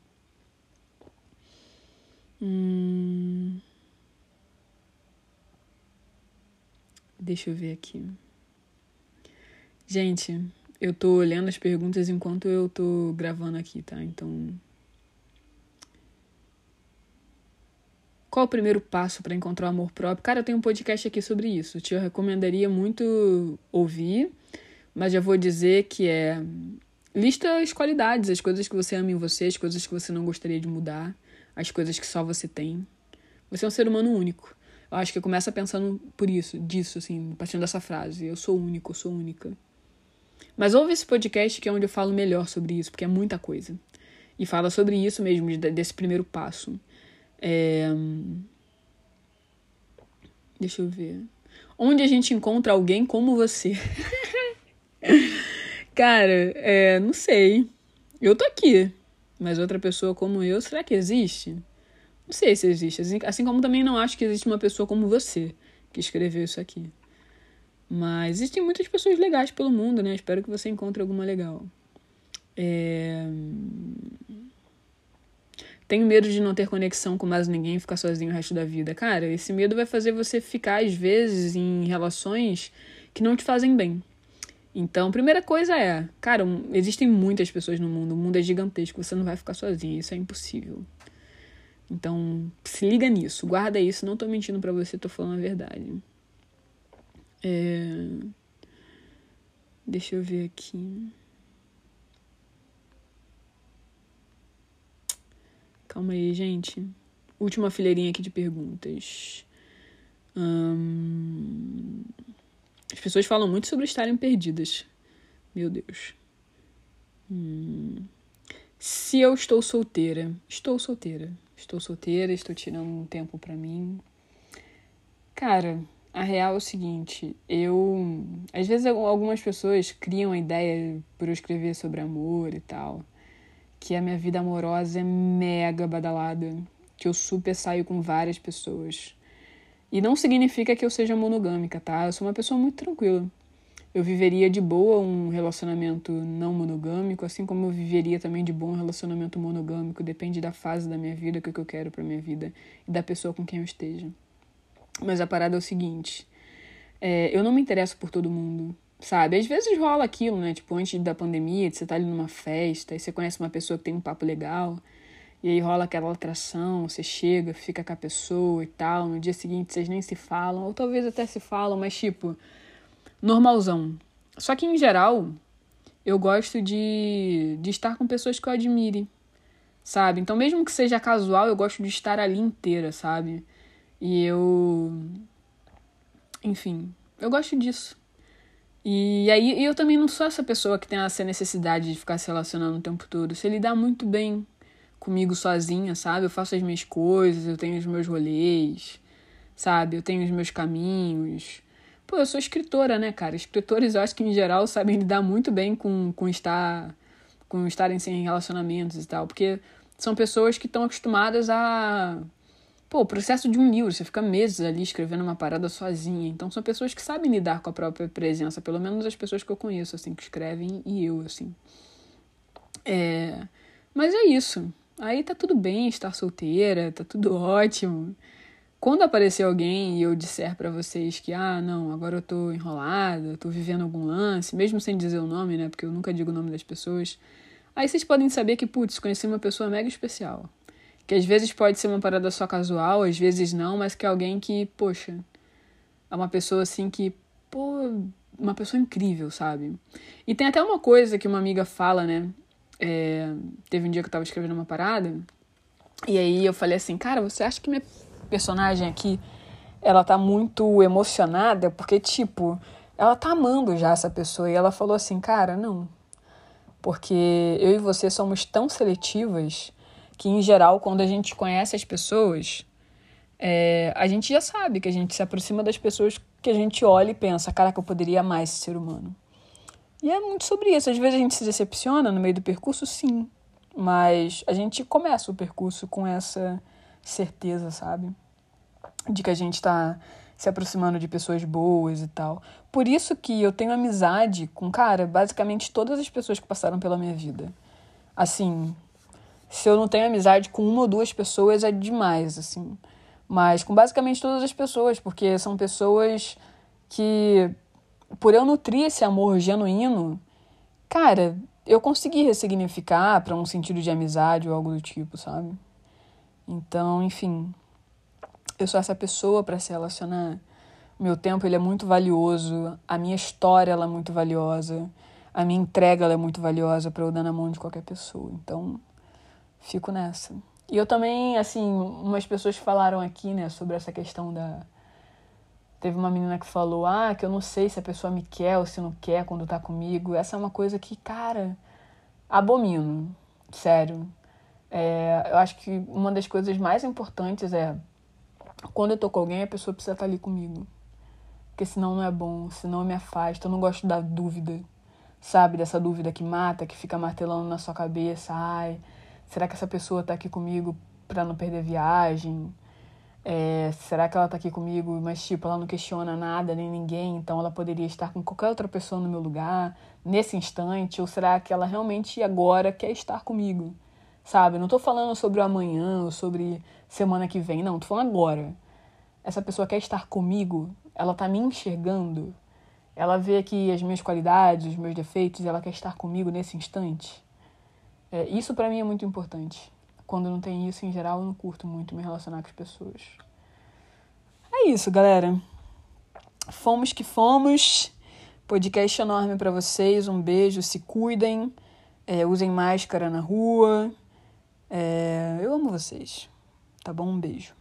Hum, deixa eu ver aqui. Gente, eu tô olhando as perguntas enquanto eu tô gravando aqui, tá? Então Qual o primeiro passo para encontrar o amor próprio? Cara, eu tenho um podcast aqui sobre isso. Te recomendaria muito ouvir, mas já vou dizer que é lista as qualidades, as coisas que você ama em você, as coisas que você não gostaria de mudar, as coisas que só você tem. Você é um ser humano único. Eu acho que começa pensando por isso, disso, assim, partindo dessa frase. Eu sou único, eu sou única. Mas ouve esse podcast que é onde eu falo melhor sobre isso, porque é muita coisa. E fala sobre isso mesmo, desse primeiro passo. É... Deixa eu ver. Onde a gente encontra alguém como você? Cara, é, não sei. Eu tô aqui. Mas outra pessoa como eu, será que existe? Não sei se existe. Assim, assim como também não acho que existe uma pessoa como você que escreveu isso aqui. Mas existem muitas pessoas legais pelo mundo, né? Espero que você encontre alguma legal. É... Tenho medo de não ter conexão com mais ninguém e ficar sozinho o resto da vida. Cara, esse medo vai fazer você ficar, às vezes, em relações que não te fazem bem. Então, primeira coisa é, cara, existem muitas pessoas no mundo, o mundo é gigantesco, você não vai ficar sozinho, isso é impossível. Então, se liga nisso, guarda isso, não tô mentindo para você, tô falando a verdade. É... Deixa eu ver aqui. Calma aí, gente. Última fileirinha aqui de perguntas. Hum... As pessoas falam muito sobre estarem perdidas. Meu Deus. Hum. Se eu estou solteira, estou solteira. Estou solteira, estou tirando um tempo para mim. Cara, a real é o seguinte, eu. Às vezes algumas pessoas criam a ideia por eu escrever sobre amor e tal. Que a minha vida amorosa é mega badalada. Que eu super saio com várias pessoas. E não significa que eu seja monogâmica, tá? Eu sou uma pessoa muito tranquila. Eu viveria de boa um relacionamento não monogâmico, assim como eu viveria também de bom um relacionamento monogâmico. Depende da fase da minha vida, o que eu quero pra minha vida e da pessoa com quem eu esteja. Mas a parada é o seguinte: é, eu não me interesso por todo mundo, sabe? Às vezes rola aquilo, né? Tipo, antes da pandemia, você tá ali numa festa e você conhece uma pessoa que tem um papo legal. E aí rola aquela atração, você chega, fica com a pessoa e tal. No dia seguinte vocês nem se falam, ou talvez até se falam, mas tipo, normalzão. Só que em geral, eu gosto de, de estar com pessoas que eu admire, sabe? Então, mesmo que seja casual, eu gosto de estar ali inteira, sabe? E eu. Enfim, eu gosto disso. E aí eu também não sou essa pessoa que tem essa necessidade de ficar se relacionando o tempo todo. Se lidar muito bem comigo sozinha, sabe? Eu faço as minhas coisas, eu tenho os meus rolês, sabe? Eu tenho os meus caminhos. Pô, eu sou escritora, né, cara? Escritores, eu acho que em geral sabem lidar muito bem com, com estar com estarem sem relacionamentos e tal, porque são pessoas que estão acostumadas a Pô, o processo de um livro, você fica meses ali escrevendo uma parada sozinha. Então são pessoas que sabem lidar com a própria presença, pelo menos as pessoas que eu conheço, assim, que escrevem e eu, assim. É... Mas é isso. Aí tá tudo bem estar solteira, tá tudo ótimo. Quando aparecer alguém e eu disser para vocês que, ah, não, agora eu tô enrolada, tô vivendo algum lance, mesmo sem dizer o nome, né, porque eu nunca digo o nome das pessoas, aí vocês podem saber que, putz, conheci uma pessoa mega especial. Que às vezes pode ser uma parada só casual, às vezes não, mas que é alguém que, poxa, é uma pessoa assim que, pô, uma pessoa incrível, sabe? E tem até uma coisa que uma amiga fala, né, é, teve um dia que eu tava escrevendo uma parada, e aí eu falei assim, cara, você acha que minha personagem aqui, ela tá muito emocionada? Porque, tipo, ela tá amando já essa pessoa. E ela falou assim, cara, não. Porque eu e você somos tão seletivas que, em geral, quando a gente conhece as pessoas, é, a gente já sabe que a gente se aproxima das pessoas que a gente olha e pensa, cara, que eu poderia amar esse ser humano. E é muito sobre isso. Às vezes a gente se decepciona no meio do percurso, sim. Mas a gente começa o percurso com essa certeza, sabe? De que a gente está se aproximando de pessoas boas e tal. Por isso que eu tenho amizade com, cara, basicamente todas as pessoas que passaram pela minha vida. Assim, se eu não tenho amizade com uma ou duas pessoas é demais, assim. Mas com basicamente todas as pessoas, porque são pessoas que por eu nutrir esse amor genuíno, cara, eu consegui ressignificar para um sentido de amizade ou algo do tipo, sabe? Então, enfim, eu sou essa pessoa para se relacionar. Meu tempo ele é muito valioso, a minha história ela é muito valiosa, a minha entrega ela é muito valiosa para eu dar na mão de qualquer pessoa. Então, fico nessa. E eu também, assim, umas pessoas falaram aqui, né, sobre essa questão da Teve uma menina que falou: Ah, que eu não sei se a pessoa me quer ou se não quer quando tá comigo. Essa é uma coisa que, cara, abomino. Sério. É, eu acho que uma das coisas mais importantes é quando eu tô com alguém, a pessoa precisa estar tá ali comigo. Porque senão não é bom, senão eu me afasto. Eu não gosto da dúvida, sabe? Dessa dúvida que mata, que fica martelando na sua cabeça. Ai, Será que essa pessoa tá aqui comigo para não perder viagem? É, será que ela tá aqui comigo, mas tipo, ela não questiona nada nem ninguém, então ela poderia estar com qualquer outra pessoa no meu lugar nesse instante? Ou será que ela realmente agora quer estar comigo? Sabe? Não tô falando sobre o amanhã ou sobre semana que vem, não, tô falando agora. Essa pessoa quer estar comigo, ela tá me enxergando, ela vê aqui as minhas qualidades, os meus defeitos, ela quer estar comigo nesse instante. É, isso para mim é muito importante. Quando não tem isso, em geral, eu não curto muito me relacionar com as pessoas. É isso, galera. Fomos que fomos. Podcast enorme para vocês. Um beijo, se cuidem. É, usem máscara na rua. É, eu amo vocês. Tá bom? Um beijo.